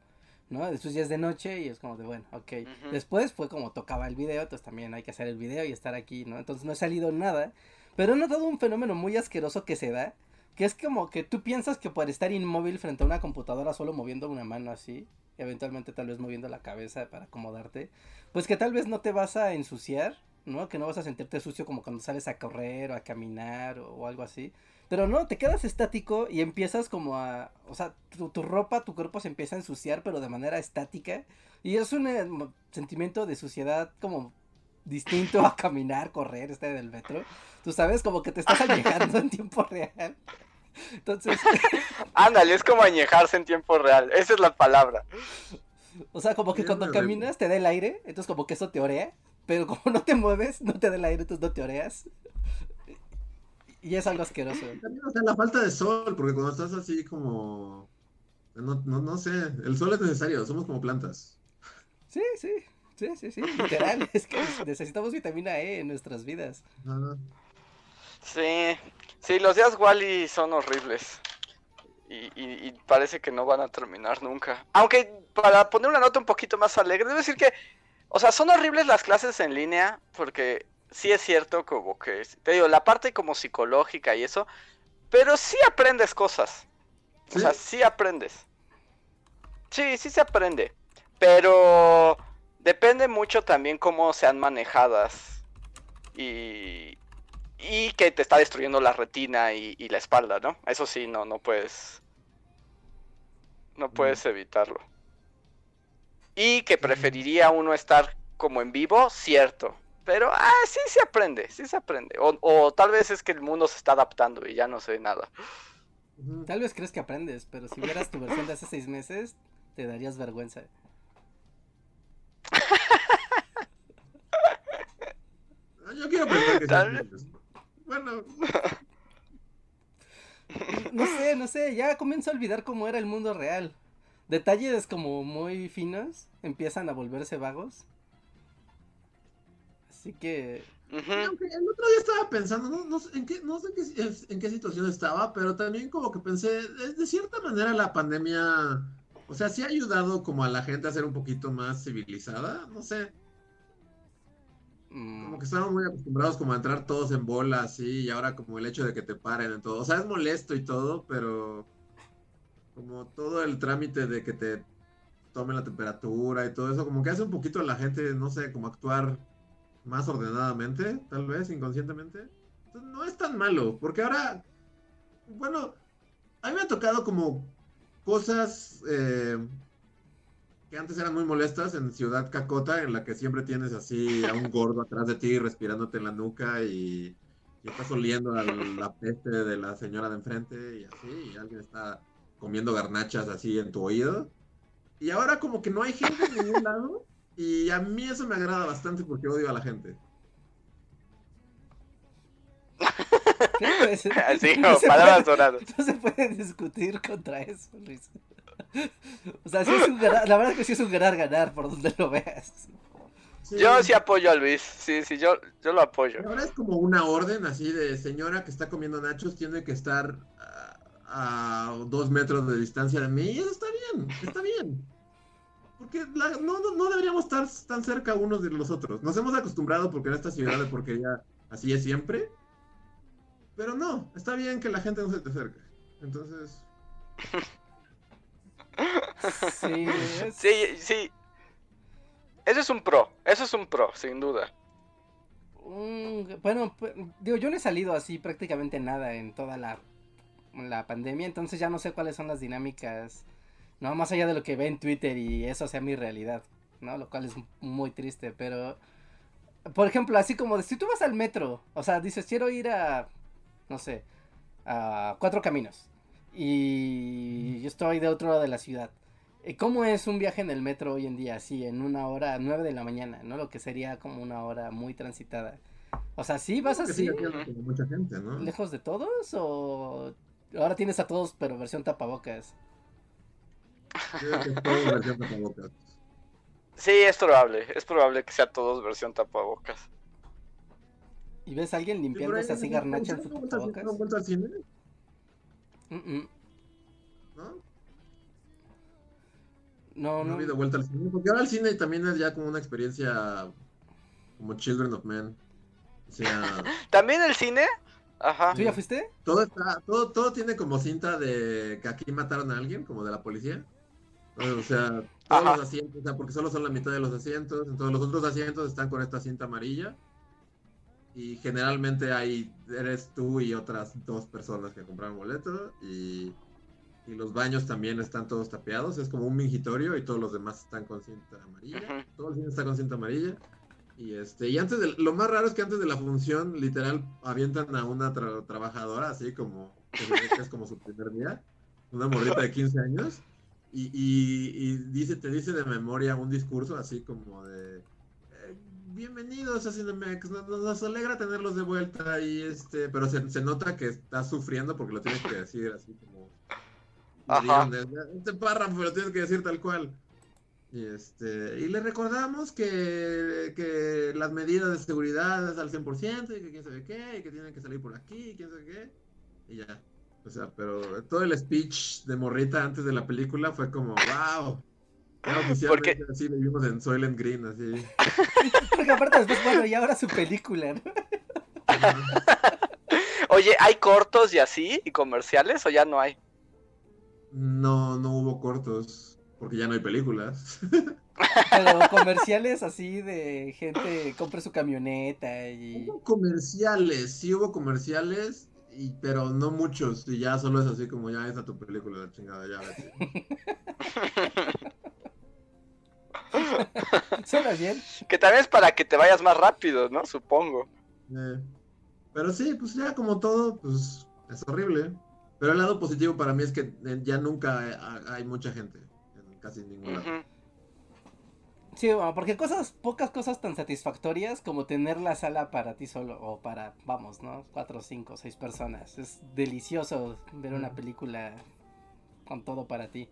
¿no? Después ya es de noche y es como de, bueno, ok. Después fue como tocaba el video, entonces también hay que hacer el video y estar aquí, ¿no? Entonces no he salido nada, pero he notado un fenómeno muy asqueroso que se da, que es como que tú piensas que por estar inmóvil frente a una computadora solo moviendo una mano así, eventualmente tal vez moviendo la cabeza para acomodarte, pues que tal vez no te vas a ensuciar, ¿no? Que no vas a sentirte sucio como cuando sales a correr o a caminar o, algo así. Pero no, te quedas estático y empiezas como a, o sea, tu, tu ropa, tu cuerpo se empieza a ensuciar, pero de manera estática. Y es un eh, sentimiento de suciedad como distinto a caminar, correr, estar en el metro. Tú sabes, como que te estás añejando en tiempo real. Entonces, Ándale, es como añejarse en tiempo real. Esa es la palabra. o sea, como que cuando caminas te da el aire, entonces como que eso te orea, pero como no te mueves, no te da el aire, entonces no te oreas. Y es algo asqueroso. También, o sea, la falta de sol, porque cuando estás así como... No, no, no sé, el sol es necesario, somos como plantas. Sí, sí, sí, sí, sí, literal, es que necesitamos vitamina E en nuestras vidas. Sí, sí, los días Wally son horribles. Y, y- y parece que no van a terminar nunca. Aunque para poner una nota un poquito más alegre, debo decir que, o sea, son horribles las clases en línea, porque sí es cierto como que, te digo, la parte como psicológica y eso, pero sí aprendes cosas. O sea, sí aprendes. Sí, sí se aprende. Pero depende mucho también cómo sean manejadas. Y, y que te está destruyendo la retina y, y la espalda, ¿no? Eso sí, no, no puedes. No puedes evitarlo. Y que preferiría uno estar como en vivo, cierto. Pero ah, sí se aprende, sí se aprende. O, o tal vez es que el mundo se está adaptando y ya no sé nada. Tal vez crees que aprendes, pero si vieras tu versión de hace seis meses, te darías vergüenza. Yo quiero pensar que aprendes. Bueno, No sé, no sé, ya comienzo a olvidar cómo era el mundo real. Detalles como muy finos empiezan a volverse vagos. Así que... Aunque el otro día estaba pensando, no, no sé en qué, no sé en qué, en qué situación estaba, pero también como que pensé, de cierta manera la pandemia, o sea, sí ha ayudado como a la gente a ser un poquito más civilizada, no sé. mm, Como que estamos muy acostumbrados como a entrar todos en bola así y ahora como el hecho de que te paren en todo. O sea, es molesto y todo, pero como todo el trámite de que te tomen la temperatura y todo eso, como que hace un poquito a la gente, no sé, como actuar más ordenadamente, tal vez, inconscientemente. Entonces, no es tan malo, porque ahora, bueno, a mí me ha tocado como cosas eh, que antes eran muy molestas en Ciudad Cacota, en la que siempre tienes así a un gordo atrás de ti respirándote en la nuca y, y estás oliendo a la peste de la señora de enfrente y así, y alguien está comiendo garnachas así en tu oído. Y ahora como que no hay gente en ningún lado y a mí eso me agrada bastante porque odio a la gente. Así, no palabras puede- doradas. No se puede discutir contra eso, Luis. O sea, sí es un ganar- la verdad es que sí es un ganar ganar por donde lo veas. Sí. Yo sí apoyo a Luis. Sí, sí, yo, yo lo apoyo. Ahora es como una orden así de señora que está comiendo nachos tiene que estar a, a dos metros de distancia de mí. Y eso está bien, está bien. Porque la- no, no, no deberíamos estar tan cerca unos de los otros. Nos hemos acostumbrado porque en esta ciudad de porquería así es siempre. Pero no, está bien que la gente no se te acerque. Entonces, Sí, es- Sí, sí. Eso es un pro, eso es un pro, sin duda. Mm, bueno, pues, digo, yo no he salido así prácticamente nada en toda la, la pandemia, entonces ya no sé cuáles son las dinámicas, no más allá de lo que ve en Twitter y eso sea mi realidad, ¿no? Lo cual es muy triste, pero, por ejemplo, así como de, si tú vas al metro, o sea, dices, quiero ir a, no sé, a Cuatro Caminos, y yo estoy de otro lado de la ciudad. Eh, ¿Cómo es un viaje en el metro hoy en día? Así, en una hora, nueve de la mañana, ¿no? Lo que sería como una hora muy transitada. O sea, ¿sí vas así, mucha gente, ¿no? lejos de todos? ¿O ahora tienes a todos, pero versión tapabocas? Yo creo que es todo versión tapabocas. Sí, es probable, es probable que sea todos versión tapabocas. ¿Y ves a alguien limpiándose así ¿no- garnacha en ¿no su tapabocas? ¿No vuelto al cine? ¿No? No, No no. ha habido vuelta al cine. Porque ahora el cine también es ya como una experiencia como Children of Men. O sea, ¿También el cine? Ajá. ¿Tú ya fuiste? todo está, todo, todo tiene como cinta de que aquí mataron a alguien, como de la policía. O sea, todos Ajá. los asientos, o sea, porque solo son la mitad de los asientos, entonces los otros asientos están con esta cinta amarilla. Y generalmente hay, eres tú y otras dos personas que compraron boleto. Y, y los baños también están todos tapeados. Es como un mingitorio y todos los demás están con cinta amarilla. Ujú. Todo el cine está con cinta amarilla. Y este, y antes de, lo más raro es que antes de la función, literal, avientan a una tra- trabajadora, así como, que es como su primer día, una morrita de 15 años, y, y, y dice, te dice de memoria un discurso así como de, bienvenidos a Cinemex, nos, nos- alegra tenerlos de vuelta, y este, pero se, se nota que está sufriendo porque lo tienes que decir así como, Ajá. este párrafo lo tienes que decir tal cual. Y, este, y le recordamos que, que las medidas de seguridad es al 100% y que quién sabe qué, y que tienen que salir por aquí, y quién sabe qué. Y ya. O sea, pero todo el speech de Morrita antes de la película fue como, wow. Porque- así lo vimos en Soylent Green, así. Porque aparte después, bueno, y ahora su película, ¿no? Oye, ¿hay cortos y así? ¿Y comerciales o ya no hay? No, no hubo cortos, porque ya no hay películas. Pero comerciales así de gente compre su camioneta y... Hubo comerciales, sí hubo comerciales, y, pero no muchos, y ya solo es así como ya está tu película, la chingada, ya vete. Suena bien. Que también es para que te vayas más rápido, ¿no? Supongo. Eh, pero sí, pues ya como todo, pues es horrible. Pero el lado positivo para mí es que eh, ya nunca hay, hay mucha gente, en casi ningún lado. Sí, bueno, porque cosas, pocas cosas tan satisfactorias como tener la sala para ti solo o para, vamos, ¿no? Cuatro, cinco, seis personas. Es delicioso ver una película con todo para ti.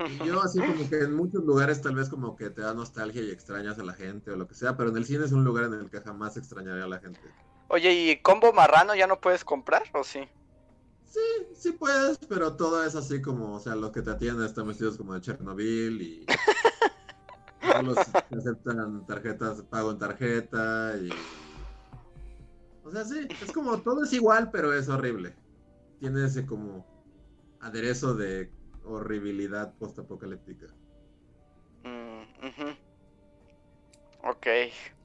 Y yo así como que en muchos lugares tal vez como que te da nostalgia y extrañas a la gente o lo que sea, pero en el cine es un lugar en el que jamás extrañaría a la gente. Oye, ¿y combo marrano ya no puedes comprar o sí? Sí, sí puedes, pero todo es así como, o sea, los que te atienden están vestidos como de Chernobyl y solo se aceptan tarjetas, pago en tarjeta y... O sea, sí, es como, todo es igual, pero es horrible. Tiene ese como aderezo de horribilidad postapocalíptica. Mm, ujú. Ok.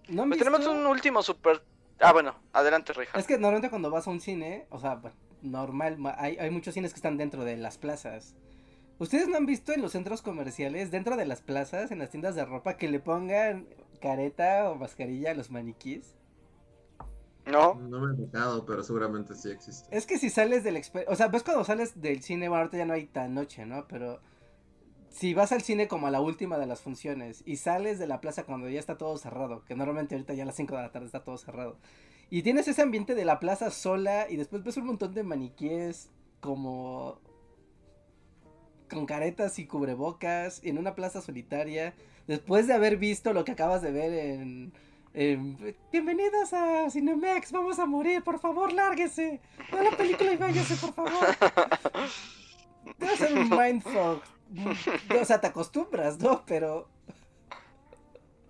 ¿No Pues tenemos un último super... Ah, bueno, adelante, Rija. Es que normalmente cuando vas a un cine, o sea, bueno, normal, ma- hay, hay muchos cines que están dentro de las plazas. ¿Ustedes no han visto en los centros comerciales, dentro de las plazas, en las tiendas de ropa, que le pongan careta o mascarilla a los maniquís? ¿No? No me ha tocado, pero seguramente sí existe. Es que si sales del... O sea, ves cuando sales del cine, bueno, ahorita ya no hay tan noche, ¿no? Pero si vas al cine como a la última de las funciones y sales de la plaza cuando ya está todo cerrado, que normalmente ahorita ya a las 5 de la tarde está todo cerrado, y tienes ese ambiente de la plaza sola y después ves un montón de maniquíes como con caretas y cubrebocas en una plaza solitaria, después de haber visto lo que acabas de ver en... en, Bienvenidos a Cinemex, vamos a morir, por favor, lárguese. Ve la película y váyase, por favor. Debe ser un mindfuck. O sea, te acostumbras, ¿no? Pero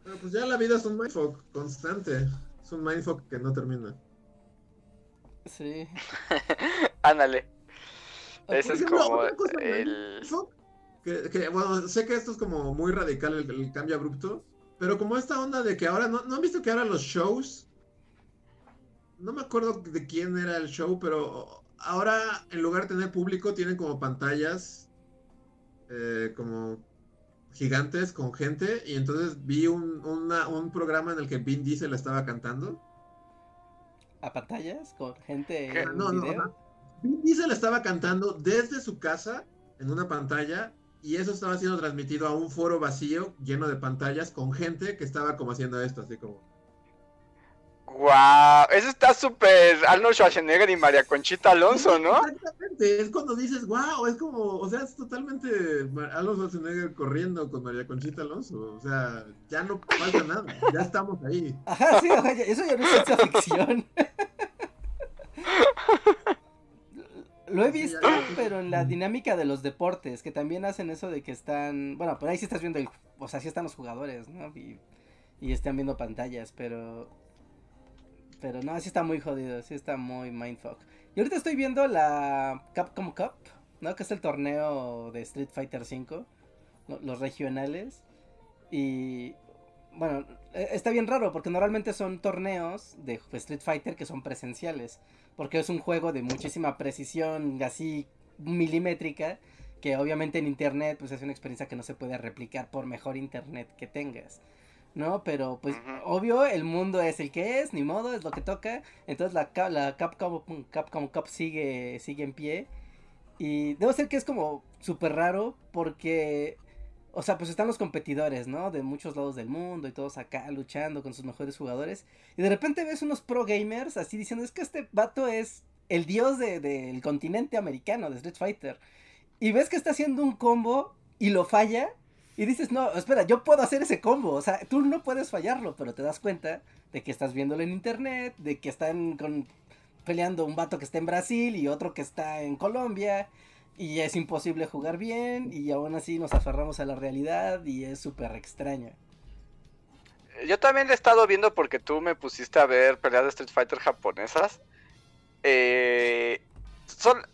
Pero pues ya la vida es un mindfuck constante. Es un mindfuck que no termina. sí. Ándale. Ese es ejemplo, como el... Que, que, bueno, sé que esto es como muy radical el, el cambio abrupto, pero como esta onda de que ahora, ¿no, ¿no han visto que ahora los shows? No me acuerdo de quién era el show, pero ahora en lugar de tener público tienen como pantallas eh, como gigantes con gente y entonces vi un, una- un programa en el que Vin Diesel estaba cantando. ¿A pantallas? ¿Con gente en No. Vin Diesel estaba cantando desde su casa en una pantalla y eso estaba siendo transmitido a un foro vacío lleno de pantallas con gente que estaba como haciendo esto, así como... ¡Guau! Eso está súper Arnold Schwarzenegger y María Conchita Alonso, ¿no? Exactamente, es cuando dices, wow, es como, o sea, es totalmente Arnold Schwarzenegger corriendo con María Conchita Alonso, o sea, ya no pasa nada, ya estamos ahí. Ajá, sí, eso ya no es ciencia ficción. Lo he visto, pero en la dinámica de los deportes, que también hacen eso de que están, bueno, pero ahí sí estás viendo el, o sea, sí están los jugadores, ¿no? Y, y están viendo pantallas, pero, pero no, sí está muy jodido, sí está muy mindfuck. Y ahorita estoy viendo la Capcom Cup, ¿no? Que es el torneo de Street Fighter V, lo- los regionales, y bueno, eh, está bien raro porque normalmente son torneos de Street Fighter que son presenciales. Porque es un juego de muchísima precisión, así milimétrica, que obviamente en internet pues es una experiencia que no se puede replicar por mejor internet que tengas. ¿No? Pero pues obvio el mundo es el que es, ni modo, es lo que toca. Entonces la, la Capcom, Capcom Cup sigue, sigue en pie. Y debo ser que es como súper raro porque o sea, pues están los competidores, ¿no? De muchos lados del mundo y todos acá luchando con sus mejores jugadores. Y de repente ves unos pro gamers así diciendo, es que este vato es el dios de- del continente americano, de Street Fighter. Y ves que está haciendo un combo y lo falla. Y dices, no, espera, yo puedo hacer ese combo. O sea, tú no puedes fallarlo, pero te das cuenta de que estás viéndolo en internet, de que están con, peleando un vato que está en Brasil y otro que está en Colombia. Y es imposible jugar bien y aún así nos aferramos a la realidad y es súper extraño. Yo también he estado viendo porque tú me pusiste a ver peleas de Street Fighter japonesas. Eh, sol-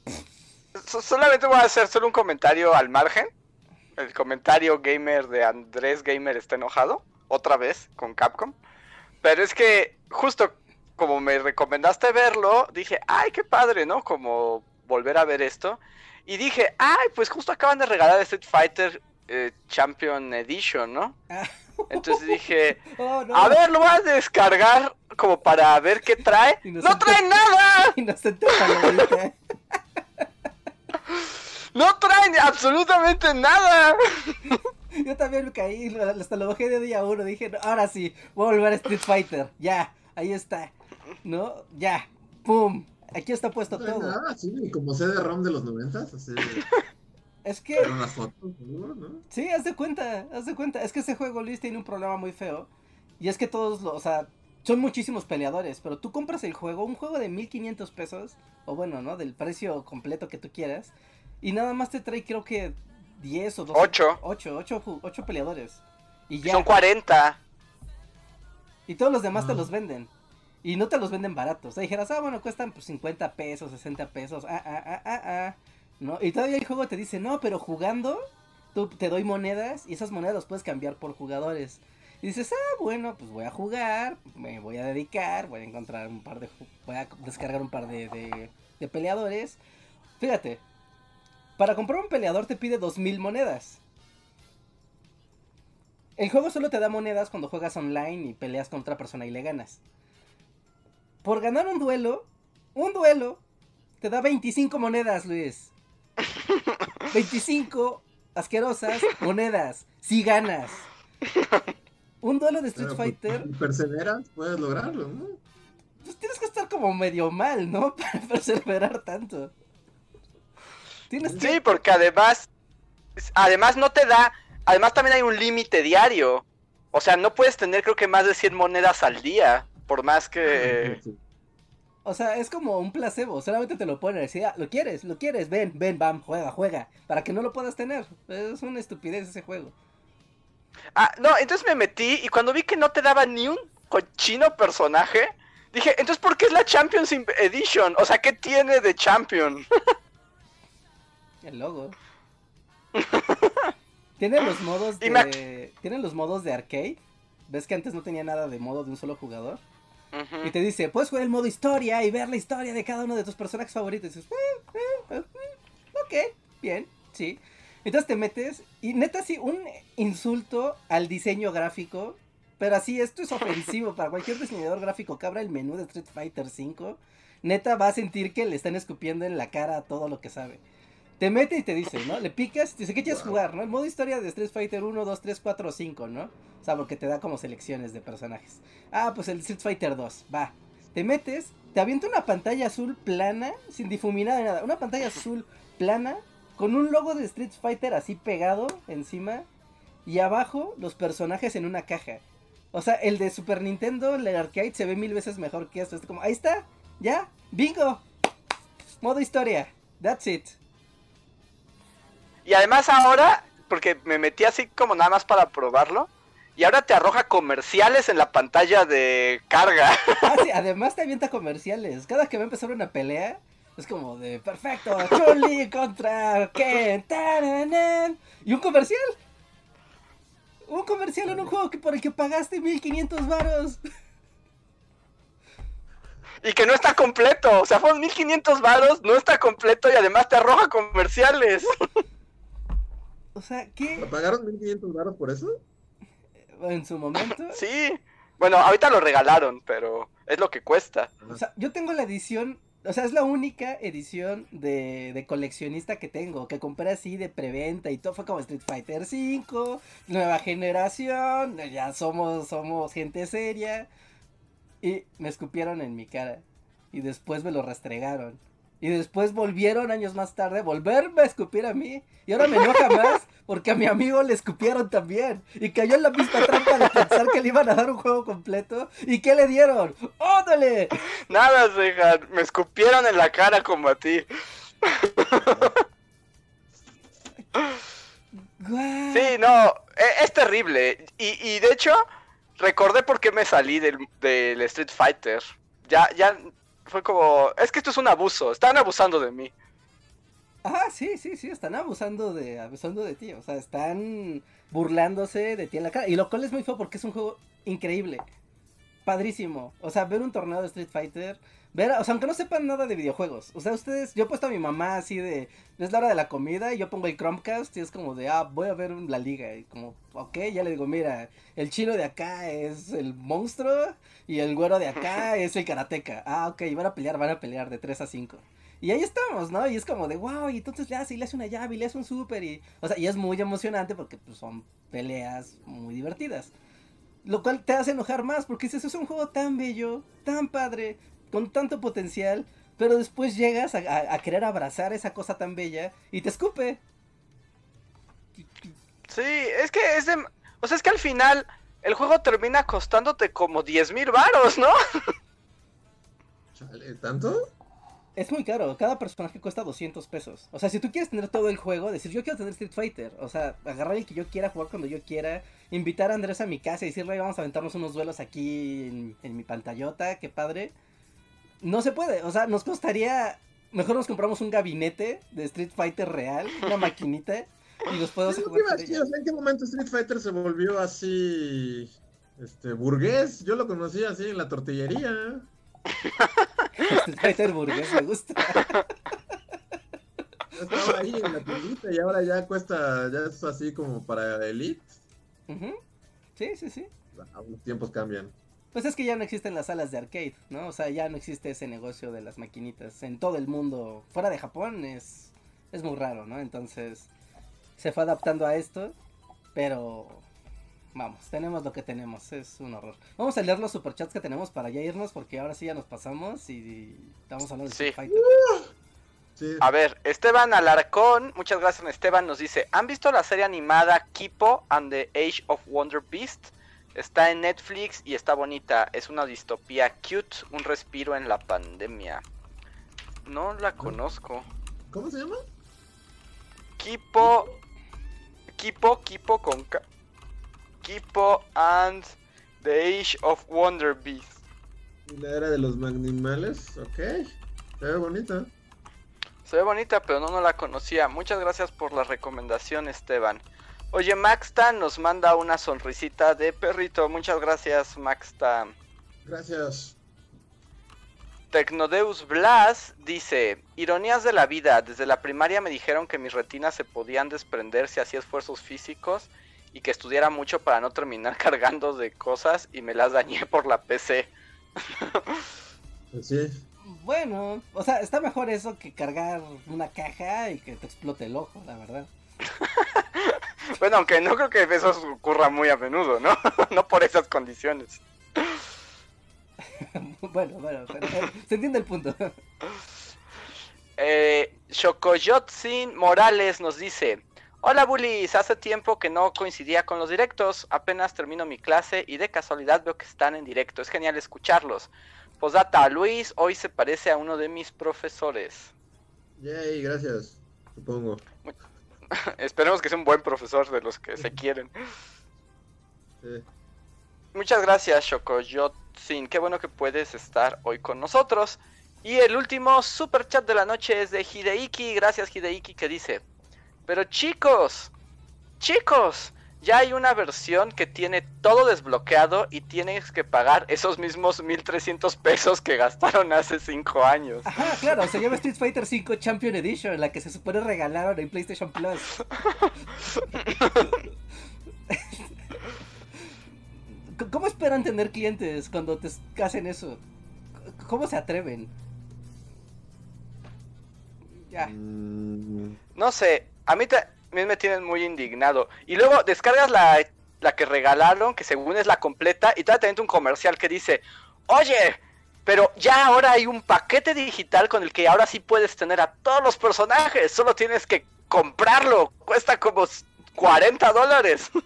so- solamente voy a hacer solo un comentario al margen. El comentario gamer de Andrés Gamer está enojado, otra vez, con Capcom. Pero es que justo como me recomendaste verlo, dije, ay, qué padre, ¿no? Como volver a ver esto. Y dije, ay, pues justo acaban de regalar Street Fighter eh, Champion Edition, ¿no? Ah. Entonces dije, Oh, no. a ver, lo voy a descargar como para ver qué trae. ¡No trae nada! Inocente. ¡No trae absolutamente nada! Yo también me caí, hasta lo bajé de día uno. Dije, "No, ahora sí, voy a volver a Street Fighter. Ya, ahí está. ¿No? Ya, ¡pum! Aquí está puesto No hay todo. nada, sí, como CD-ROM de los noventas, así, Es que, con las fotos, seguro, ¿no? sí, haz de cuenta, haz de cuenta. Es que ese juego, Luis, tiene un problema muy feo. Y es que todos, lo, o sea, son muchísimos peleadores. Pero tú compras el juego, un juego de 1500 pesos. O bueno, ¿no? Del precio completo que tú quieras. Y nada más te trae, creo que 10 o 12. Ocho. 8, 8, 8 peleadores. Y ya. Son 40. Y todos los demás te Ah. los venden. Y no te los venden baratos. O sea, dijeras, ah, bueno, cuestan pues 50 pesos, 60 pesos. Ah, ah, ah, ah, ah. ¿No? Y todavía el juego te dice, no, pero jugando, tú te doy monedas y esas monedas las puedes cambiar por jugadores. Y dices, ah, bueno, pues voy a jugar, me voy a dedicar, voy a encontrar un par de. Voy a descargar un par de, de, de peleadores. Fíjate, para comprar un peleador te pide 2000 monedas. El juego solo te da monedas cuando juegas online y peleas con otra persona y le ganas. Por ganar un duelo, un duelo, te da 25 monedas, Luis. 25 asquerosas monedas. Si ganas. Un duelo de Street Pero, pues, Fighter, si perseveras, puedes lograrlo, ¿no? pues tienes que estar como medio mal, ¿no? Para perseverar tanto. Tienes que... Sí, porque además, además no te da, además también hay un límite diario. O sea, no puedes tener creo que más de 100 monedas al día, por más que... Sí. O sea, es como un placebo, solamente te lo ponen, decir, ah, lo quieres, lo quieres, ven, ven, bam, juega, juega, para que no lo puedas tener. Es una estupidez ese juego. Ah, no, entonces me metí y cuando vi que no te daba ni un cochino personaje, dije, entonces ¿por qué es la Champions Edition? O sea, ¿qué tiene de Champion? El logo. Tiene los modos Y me de. Tiene los modos de arcade. ¿Ves que antes no tenía nada de modo de un solo jugador? Y te dice, puedes jugar el modo historia y ver la historia de cada uno de tus personajes favoritos. Y dices, "Eh, eh, eh, mm, ok, bien, sí. Entonces te metes y neta sí, un insulto al diseño gráfico. Pero así, esto es ofensivo para cualquier diseñador gráfico que abra el menú de Street Fighter V. Neta va a sentir que le están escupiendo en la cara todo lo que sabe. Te mete y te dice, ¿no? Le picas, te dice, ¿qué quieres Wow. jugar? ¿No? El modo historia de Street Fighter 1, 2, 3, 4, 5, ¿no? O sea, porque te da como selecciones de personajes. Ah, pues el Street Fighter 2, va. Te metes, te avienta una pantalla azul plana, sin difuminar nada. Una pantalla azul plana, con un logo de Street Fighter así pegado encima. Y abajo los personajes en una caja. O sea, el de Super Nintendo, el arcade, se ve mil veces mejor que esto. Es como, ahí está, ya, bingo. Modo historia, that's it. Y además ahora, porque me metí así como nada más para probarlo, y ahora te arroja comerciales en la pantalla de carga. Ah, sí, además te avienta comerciales. Cada que va a empezar una pelea, es como de perfecto, Chun-Li contra Ken, taranan", y un comercial. Un comercial en un juego que por el que pagaste 1500 varos. Y que no está completo, o sea, fueron 1500 varos, no está completo y además te arroja comerciales. O sea, ¿Me ¿qué? pagaron 1500 baros por eso? En su momento. Sí. Bueno, ahorita lo regalaron, pero es lo que cuesta. O sea, yo tengo la edición. O sea, es la única edición de, de coleccionista que tengo. Que compré así de preventa y todo. Fue como Street Fighter V. Nueva generación. Ya somos, somos gente seria. Y me escupieron en mi cara. Y después me lo restregaron. Y después volvieron años más tarde a volverme a escupir a mí. Y ahora me enoja más porque a mi amigo le escupieron también. Y cayó en la misma trampa de pensar que le iban a dar un juego completo. ¿Y qué le dieron? ¡Óndale! Nada, Zehan, me escupieron en la cara como a ti. Sí, no, e- es terrible. Y, y de hecho, recordé por qué me salí del, del Street Fighter. Ya, ya fue como, es que esto es un abuso, están abusando de mí. Ah, sí, sí, sí, están abusando de, abusando de ti, o sea, están burlándose de ti en la cara. Y lo cual es muy feo porque es un juego increíble, padrísimo. O sea, ver un torneo de Street Fighter, ver, o sea, aunque no sepan nada de videojuegos, o sea, ustedes, yo he puesto a mi mamá así de, es la hora de la comida y yo pongo el Chromecast y es como de, ah, voy a ver la liga. Y como, ok, ya le digo, mira, el chino de acá es el monstruo y el güero de acá es el karateca. Ah, ok, van a pelear, van a pelear de 3 a 5. Y ahí estamos, ¿no? Y es como de, wow, y entonces le hace, y le hace una llave, y le hace un súper, y... O sea, y es muy emocionante porque pues, son peleas muy divertidas. Lo cual te hace enojar más porque dices, es un juego tan bello, tan padre, con tanto potencial, pero después llegas a, a- a querer abrazar esa cosa tan bella y te escupe. Sí, es que es de... O sea, es que al final el juego termina costándote como 10 mil varos, ¿no? Chale, ¿Tanto? Es muy caro, cada personaje cuesta 200 pesos. O sea, si tú quieres tener todo el juego, decir yo quiero tener Street Fighter, o sea, agarrar el que yo quiera, jugar cuando yo quiera, invitar a Andrés a mi casa y decirle, "Ay, vamos a aventarnos unos duelos aquí en, en mi pantallota, qué padre. No se puede, o sea, nos costaría, mejor nos compramos un gabinete de Street Fighter real, una maquinita, y los podemos jugar decir, ¿En qué momento Street Fighter se volvió así, este, burgués? Yo lo conocí así en la tortillería. Street Fighter burgués, me gusta. Yo estaba ahí en la tiendita y ahora ya cuesta, ya es así como para Elite. Sí, sí, sí. Ah, Los tiempos cambian. Pues es que ya no existen las salas de arcade, ¿no? O sea, ya no existe ese negocio de las maquinitas. En todo el mundo, fuera de Japón, es, es muy raro, ¿no? Entonces, se fue adaptando a esto, pero vamos, tenemos lo que tenemos, es un horror. Vamos a leer los superchats que tenemos para ya irnos, porque ahora sí ya nos pasamos y estamos hablando de Sí. Street Fighter. Sí. A ver, Esteban Alarcón, muchas gracias Esteban, nos dice, ¿han visto la serie animada Kipo and the Age of Wonder Beast? Está en Netflix y está bonita, es una distopía cute, un respiro en la pandemia. No la conozco. ¿Cómo se llama? Kipo, Kipo, Kipo con K. Kipo and the Age of Wonder Beast. La era de los magnimales, ok. Se ve bonita. Se ve bonita, pero no, no la conocía. Muchas gracias por la recomendación, Esteban. Oye, Maxtan nos manda una sonrisita de perrito. Muchas gracias, Maxtan. Gracias. Tecnodeus Blas dice, ironías de la vida, desde la primaria me dijeron que mis retinas se podían desprender si hacía esfuerzos físicos y que estudiara mucho para no terminar cargando de cosas y me las dañé por la PC. Pues sí. Bueno, o sea, está mejor eso que cargar una caja y que te explote el ojo, la verdad. bueno, aunque no creo que eso ocurra muy a menudo, ¿no? no por esas condiciones. bueno, bueno, pero, eh, se entiende el punto. eh, Shokoyotsin Morales nos dice: Hola Bullies, hace tiempo que no coincidía con los directos, apenas termino mi clase y de casualidad veo que están en directo, es genial escucharlos. Posdata, Luis hoy se parece a uno de mis profesores. Yay, gracias, supongo. Esperemos que sea un buen profesor de los que se quieren. Sí. Muchas gracias, Shokoyotsin. Qué bueno que puedes estar hoy con nosotros. Y el último super chat de la noche es de Hideiki. Gracias, Hideiki, que dice: Pero chicos, chicos, ya hay una versión que tiene todo desbloqueado y tienes que pagar esos mismos 1300 pesos que gastaron hace 5 años. Ajá, claro, se llama Street Fighter 5 Champion Edition, la que se supone regalaron en PlayStation Plus. ¿Cómo esperan tener clientes cuando te hacen eso? ¿Cómo se atreven? Ya. Mm, No sé, a mí también me tienen muy indignado. Y luego descargas la, la que regalaron, que según es la completa, y todavía te un comercial que dice, oye, pero ya ahora hay un paquete digital con el que ahora sí puedes tener a todos los personajes, solo tienes que comprarlo, cuesta como 40 dólares.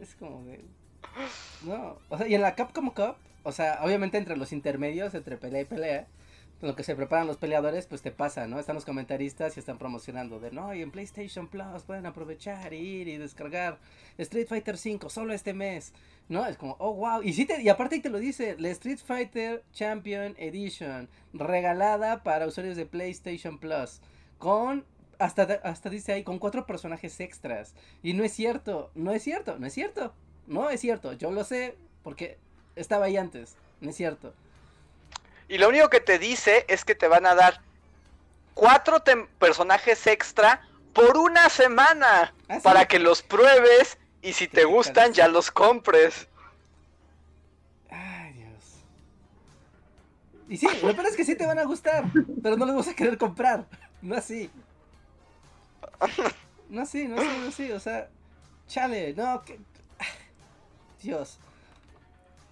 Es como de... No, o sea, y en la Capcom Cup, o sea, obviamente entre los intermedios, entre pelea y pelea, lo que se preparan los peleadores, pues te pasa, ¿no? Están los comentaristas y están promocionando de, no, y en PlayStation Plus pueden aprovechar, ir y descargar Street Fighter 5 solo este mes, ¿no? Es como, oh, wow, y, sí te, y aparte te lo dice, la Street Fighter Champion Edition, regalada para usuarios de PlayStation Plus, con hasta, hasta dice ahí, con cuatro personajes extras. Y no es cierto, no es cierto, no es cierto. No es cierto, yo lo sé porque estaba ahí antes. No es cierto. Y lo único que te dice es que te van a dar cuatro personajes extra por una semana ¿Ah, sí? para que los pruebes y si te gustan ya los compres. Ay, Dios. Y sí, lo peor es que sí te van a gustar, pero no los vas a querer comprar. No así. No así, no así, no así. O sea, chale, no. Que... Dios.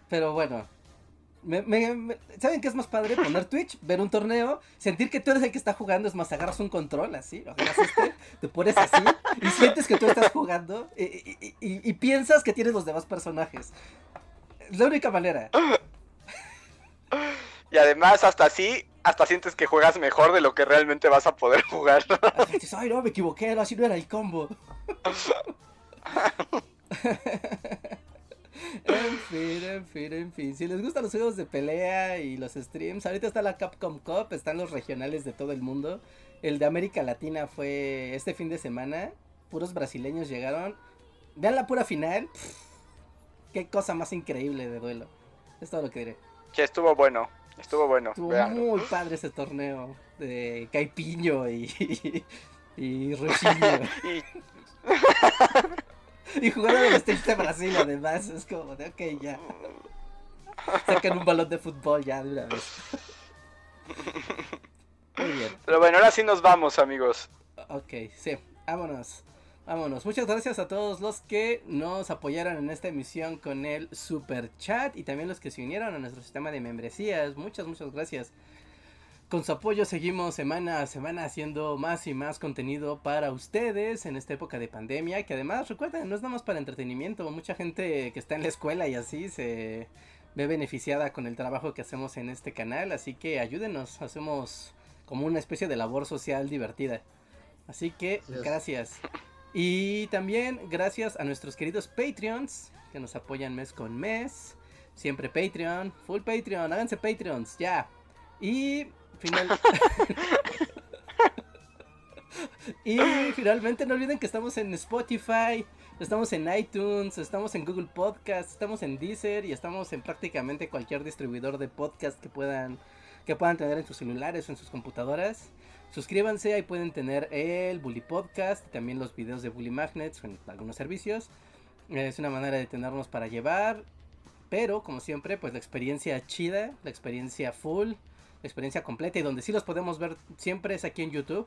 Pero bueno. Me, me- me- ¿Saben qué es más padre? Poner Twitch, ver un torneo, sentir que tú eres el que está jugando, es más, agarras un control así, lo agarras este, te pones así y sientes que tú estás jugando y, y- y- y- y piensas que tienes los demás personajes. Es la única manera. Y además hasta así, hasta sientes que juegas mejor de lo que realmente vas a poder jugar. Dices, ay no, me equivoqué, no, así no era el combo. en fin, en fin, en fin. Si les gustan los juegos de pelea y los streams, ahorita está la Capcom Cup, están los regionales de todo el mundo. El de América Latina fue este fin de semana. Puros brasileños llegaron. Vean la pura final. Pff, qué cosa más increíble de duelo. Es todo lo que diré. que estuvo bueno, estuvo bueno. Estuvo muy padre ese torneo de Caipiño y. Y Y jugaron en el stage de Brasil además, es como de ok ya. Sacan un balón de fútbol ya de una vez. Muy bien, Pero bueno, ahora sí nos vamos, amigos. ok, sí, vámonos. Vámonos. Muchas gracias a todos los que nos apoyaron en esta emisión con el super chat y también los que se unieron a nuestro sistema de membresías. Muchas, muchas gracias. Con su apoyo seguimos semana a semana haciendo más y más contenido para ustedes en esta época de pandemia, que además recuerden, no es nada más para entretenimiento, mucha gente que está en la escuela y así se ve beneficiada con el trabajo que hacemos en este canal, así que ayúdenos, hacemos como una especie de labor social divertida. Así que gracias. Y también gracias a nuestros queridos Patreons que nos apoyan mes con mes. Siempre Patreon, full Patreon, háganse Patreons, ya. Y Y finalmente no olviden que estamos en Spotify, estamos en iTunes, estamos en Google Podcast, estamos en Deezer y estamos en prácticamente cualquier distribuidor de podcast que puedan que puedan tener en sus celulares o en sus computadoras. Suscríbanse, ahí pueden tener el Bully Podcast, también los videos de Bully Magnets en algunos servicios. Es una manera de tenernos para llevar, pero como siempre, pues la experiencia chida, la experiencia full, experiencia completa y donde sí los podemos ver siempre es aquí en YouTube.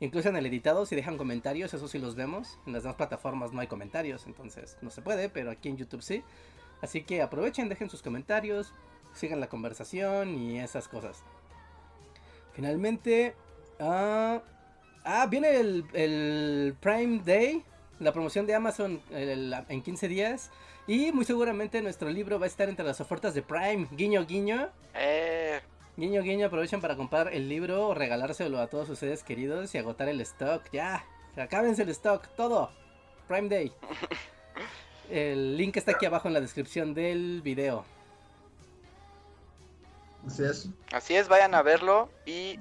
Incluso en el editado, si dejan comentarios, eso sí los vemos. En las demás plataformas no hay comentarios, entonces no se puede, pero aquí en YouTube sí. Así que aprovechen, dejen sus comentarios, sigan la conversación y esas cosas. Finalmente, ah, ah viene el, el Prime Day, la promoción de Amazon en 15 días. Y muy seguramente nuestro libro va a estar entre las ofertas de Prime. Guiño, guiño. Eh, Guiño, guiño, aprovechen para comprar el libro o regalárselo a todos ustedes queridos y agotar el stock. Ya, acábense el stock, todo. Prime Day. El link está aquí abajo en la descripción del video. Así es. así es, vayan a verlo y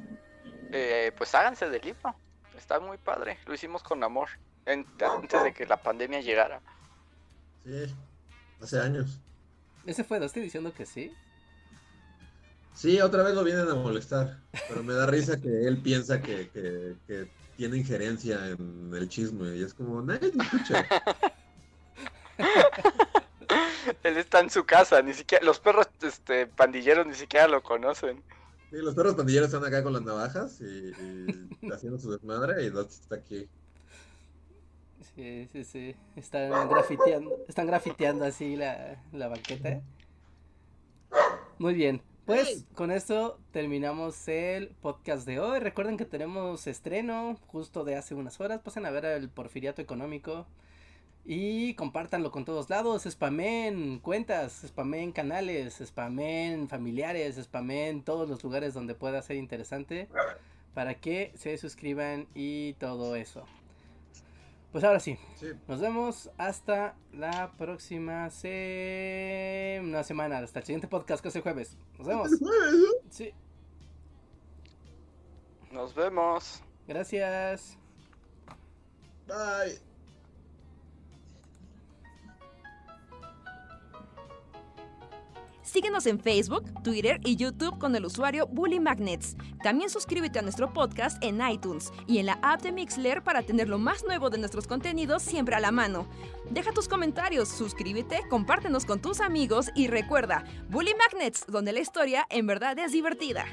eh, pues háganse del libro. Está muy padre. Lo hicimos con amor en- antes de que la pandemia llegara. Sí. Hace años. Ese fue, ¿no estoy diciendo que sí? Sí, otra vez lo vienen a molestar. Pero me da risa que él piensa que, que, que tiene injerencia en el chisme. Y es como, nadie te escucha. Él está en su casa, ni siquiera los perros este pandilleros ni siquiera lo conocen. Sí, los perros pandilleros están acá con las navajas y, y haciendo su desmadre y Dots está aquí. Sí, sí, sí. Están grafiteando, están grafiteando así la, la banqueta. Muy bien. Pues con esto terminamos el podcast de hoy. Recuerden que tenemos estreno justo de hace unas horas. Pasen a ver el Porfiriato Económico. Y compártanlo con todos lados. Spamen cuentas, spamen canales, spamen familiares, spamen todos los lugares donde pueda ser interesante. Para que se suscriban y todo eso. Pues ahora sí, Sí, nos vemos hasta la próxima se... una semana, hasta el siguiente podcast que es el jueves. Nos vemos. Sí, Nos vemos. gracias. Bye. Síguenos en Facebook, Twitter y YouTube con el usuario Bully Magnets. También suscríbete a nuestro podcast en iTunes y en la app de Mixler para tener lo más nuevo de nuestros contenidos siempre a la mano. Deja tus comentarios, suscríbete, compártenos con tus amigos y recuerda, Bully Magnets, donde la historia en verdad es divertida.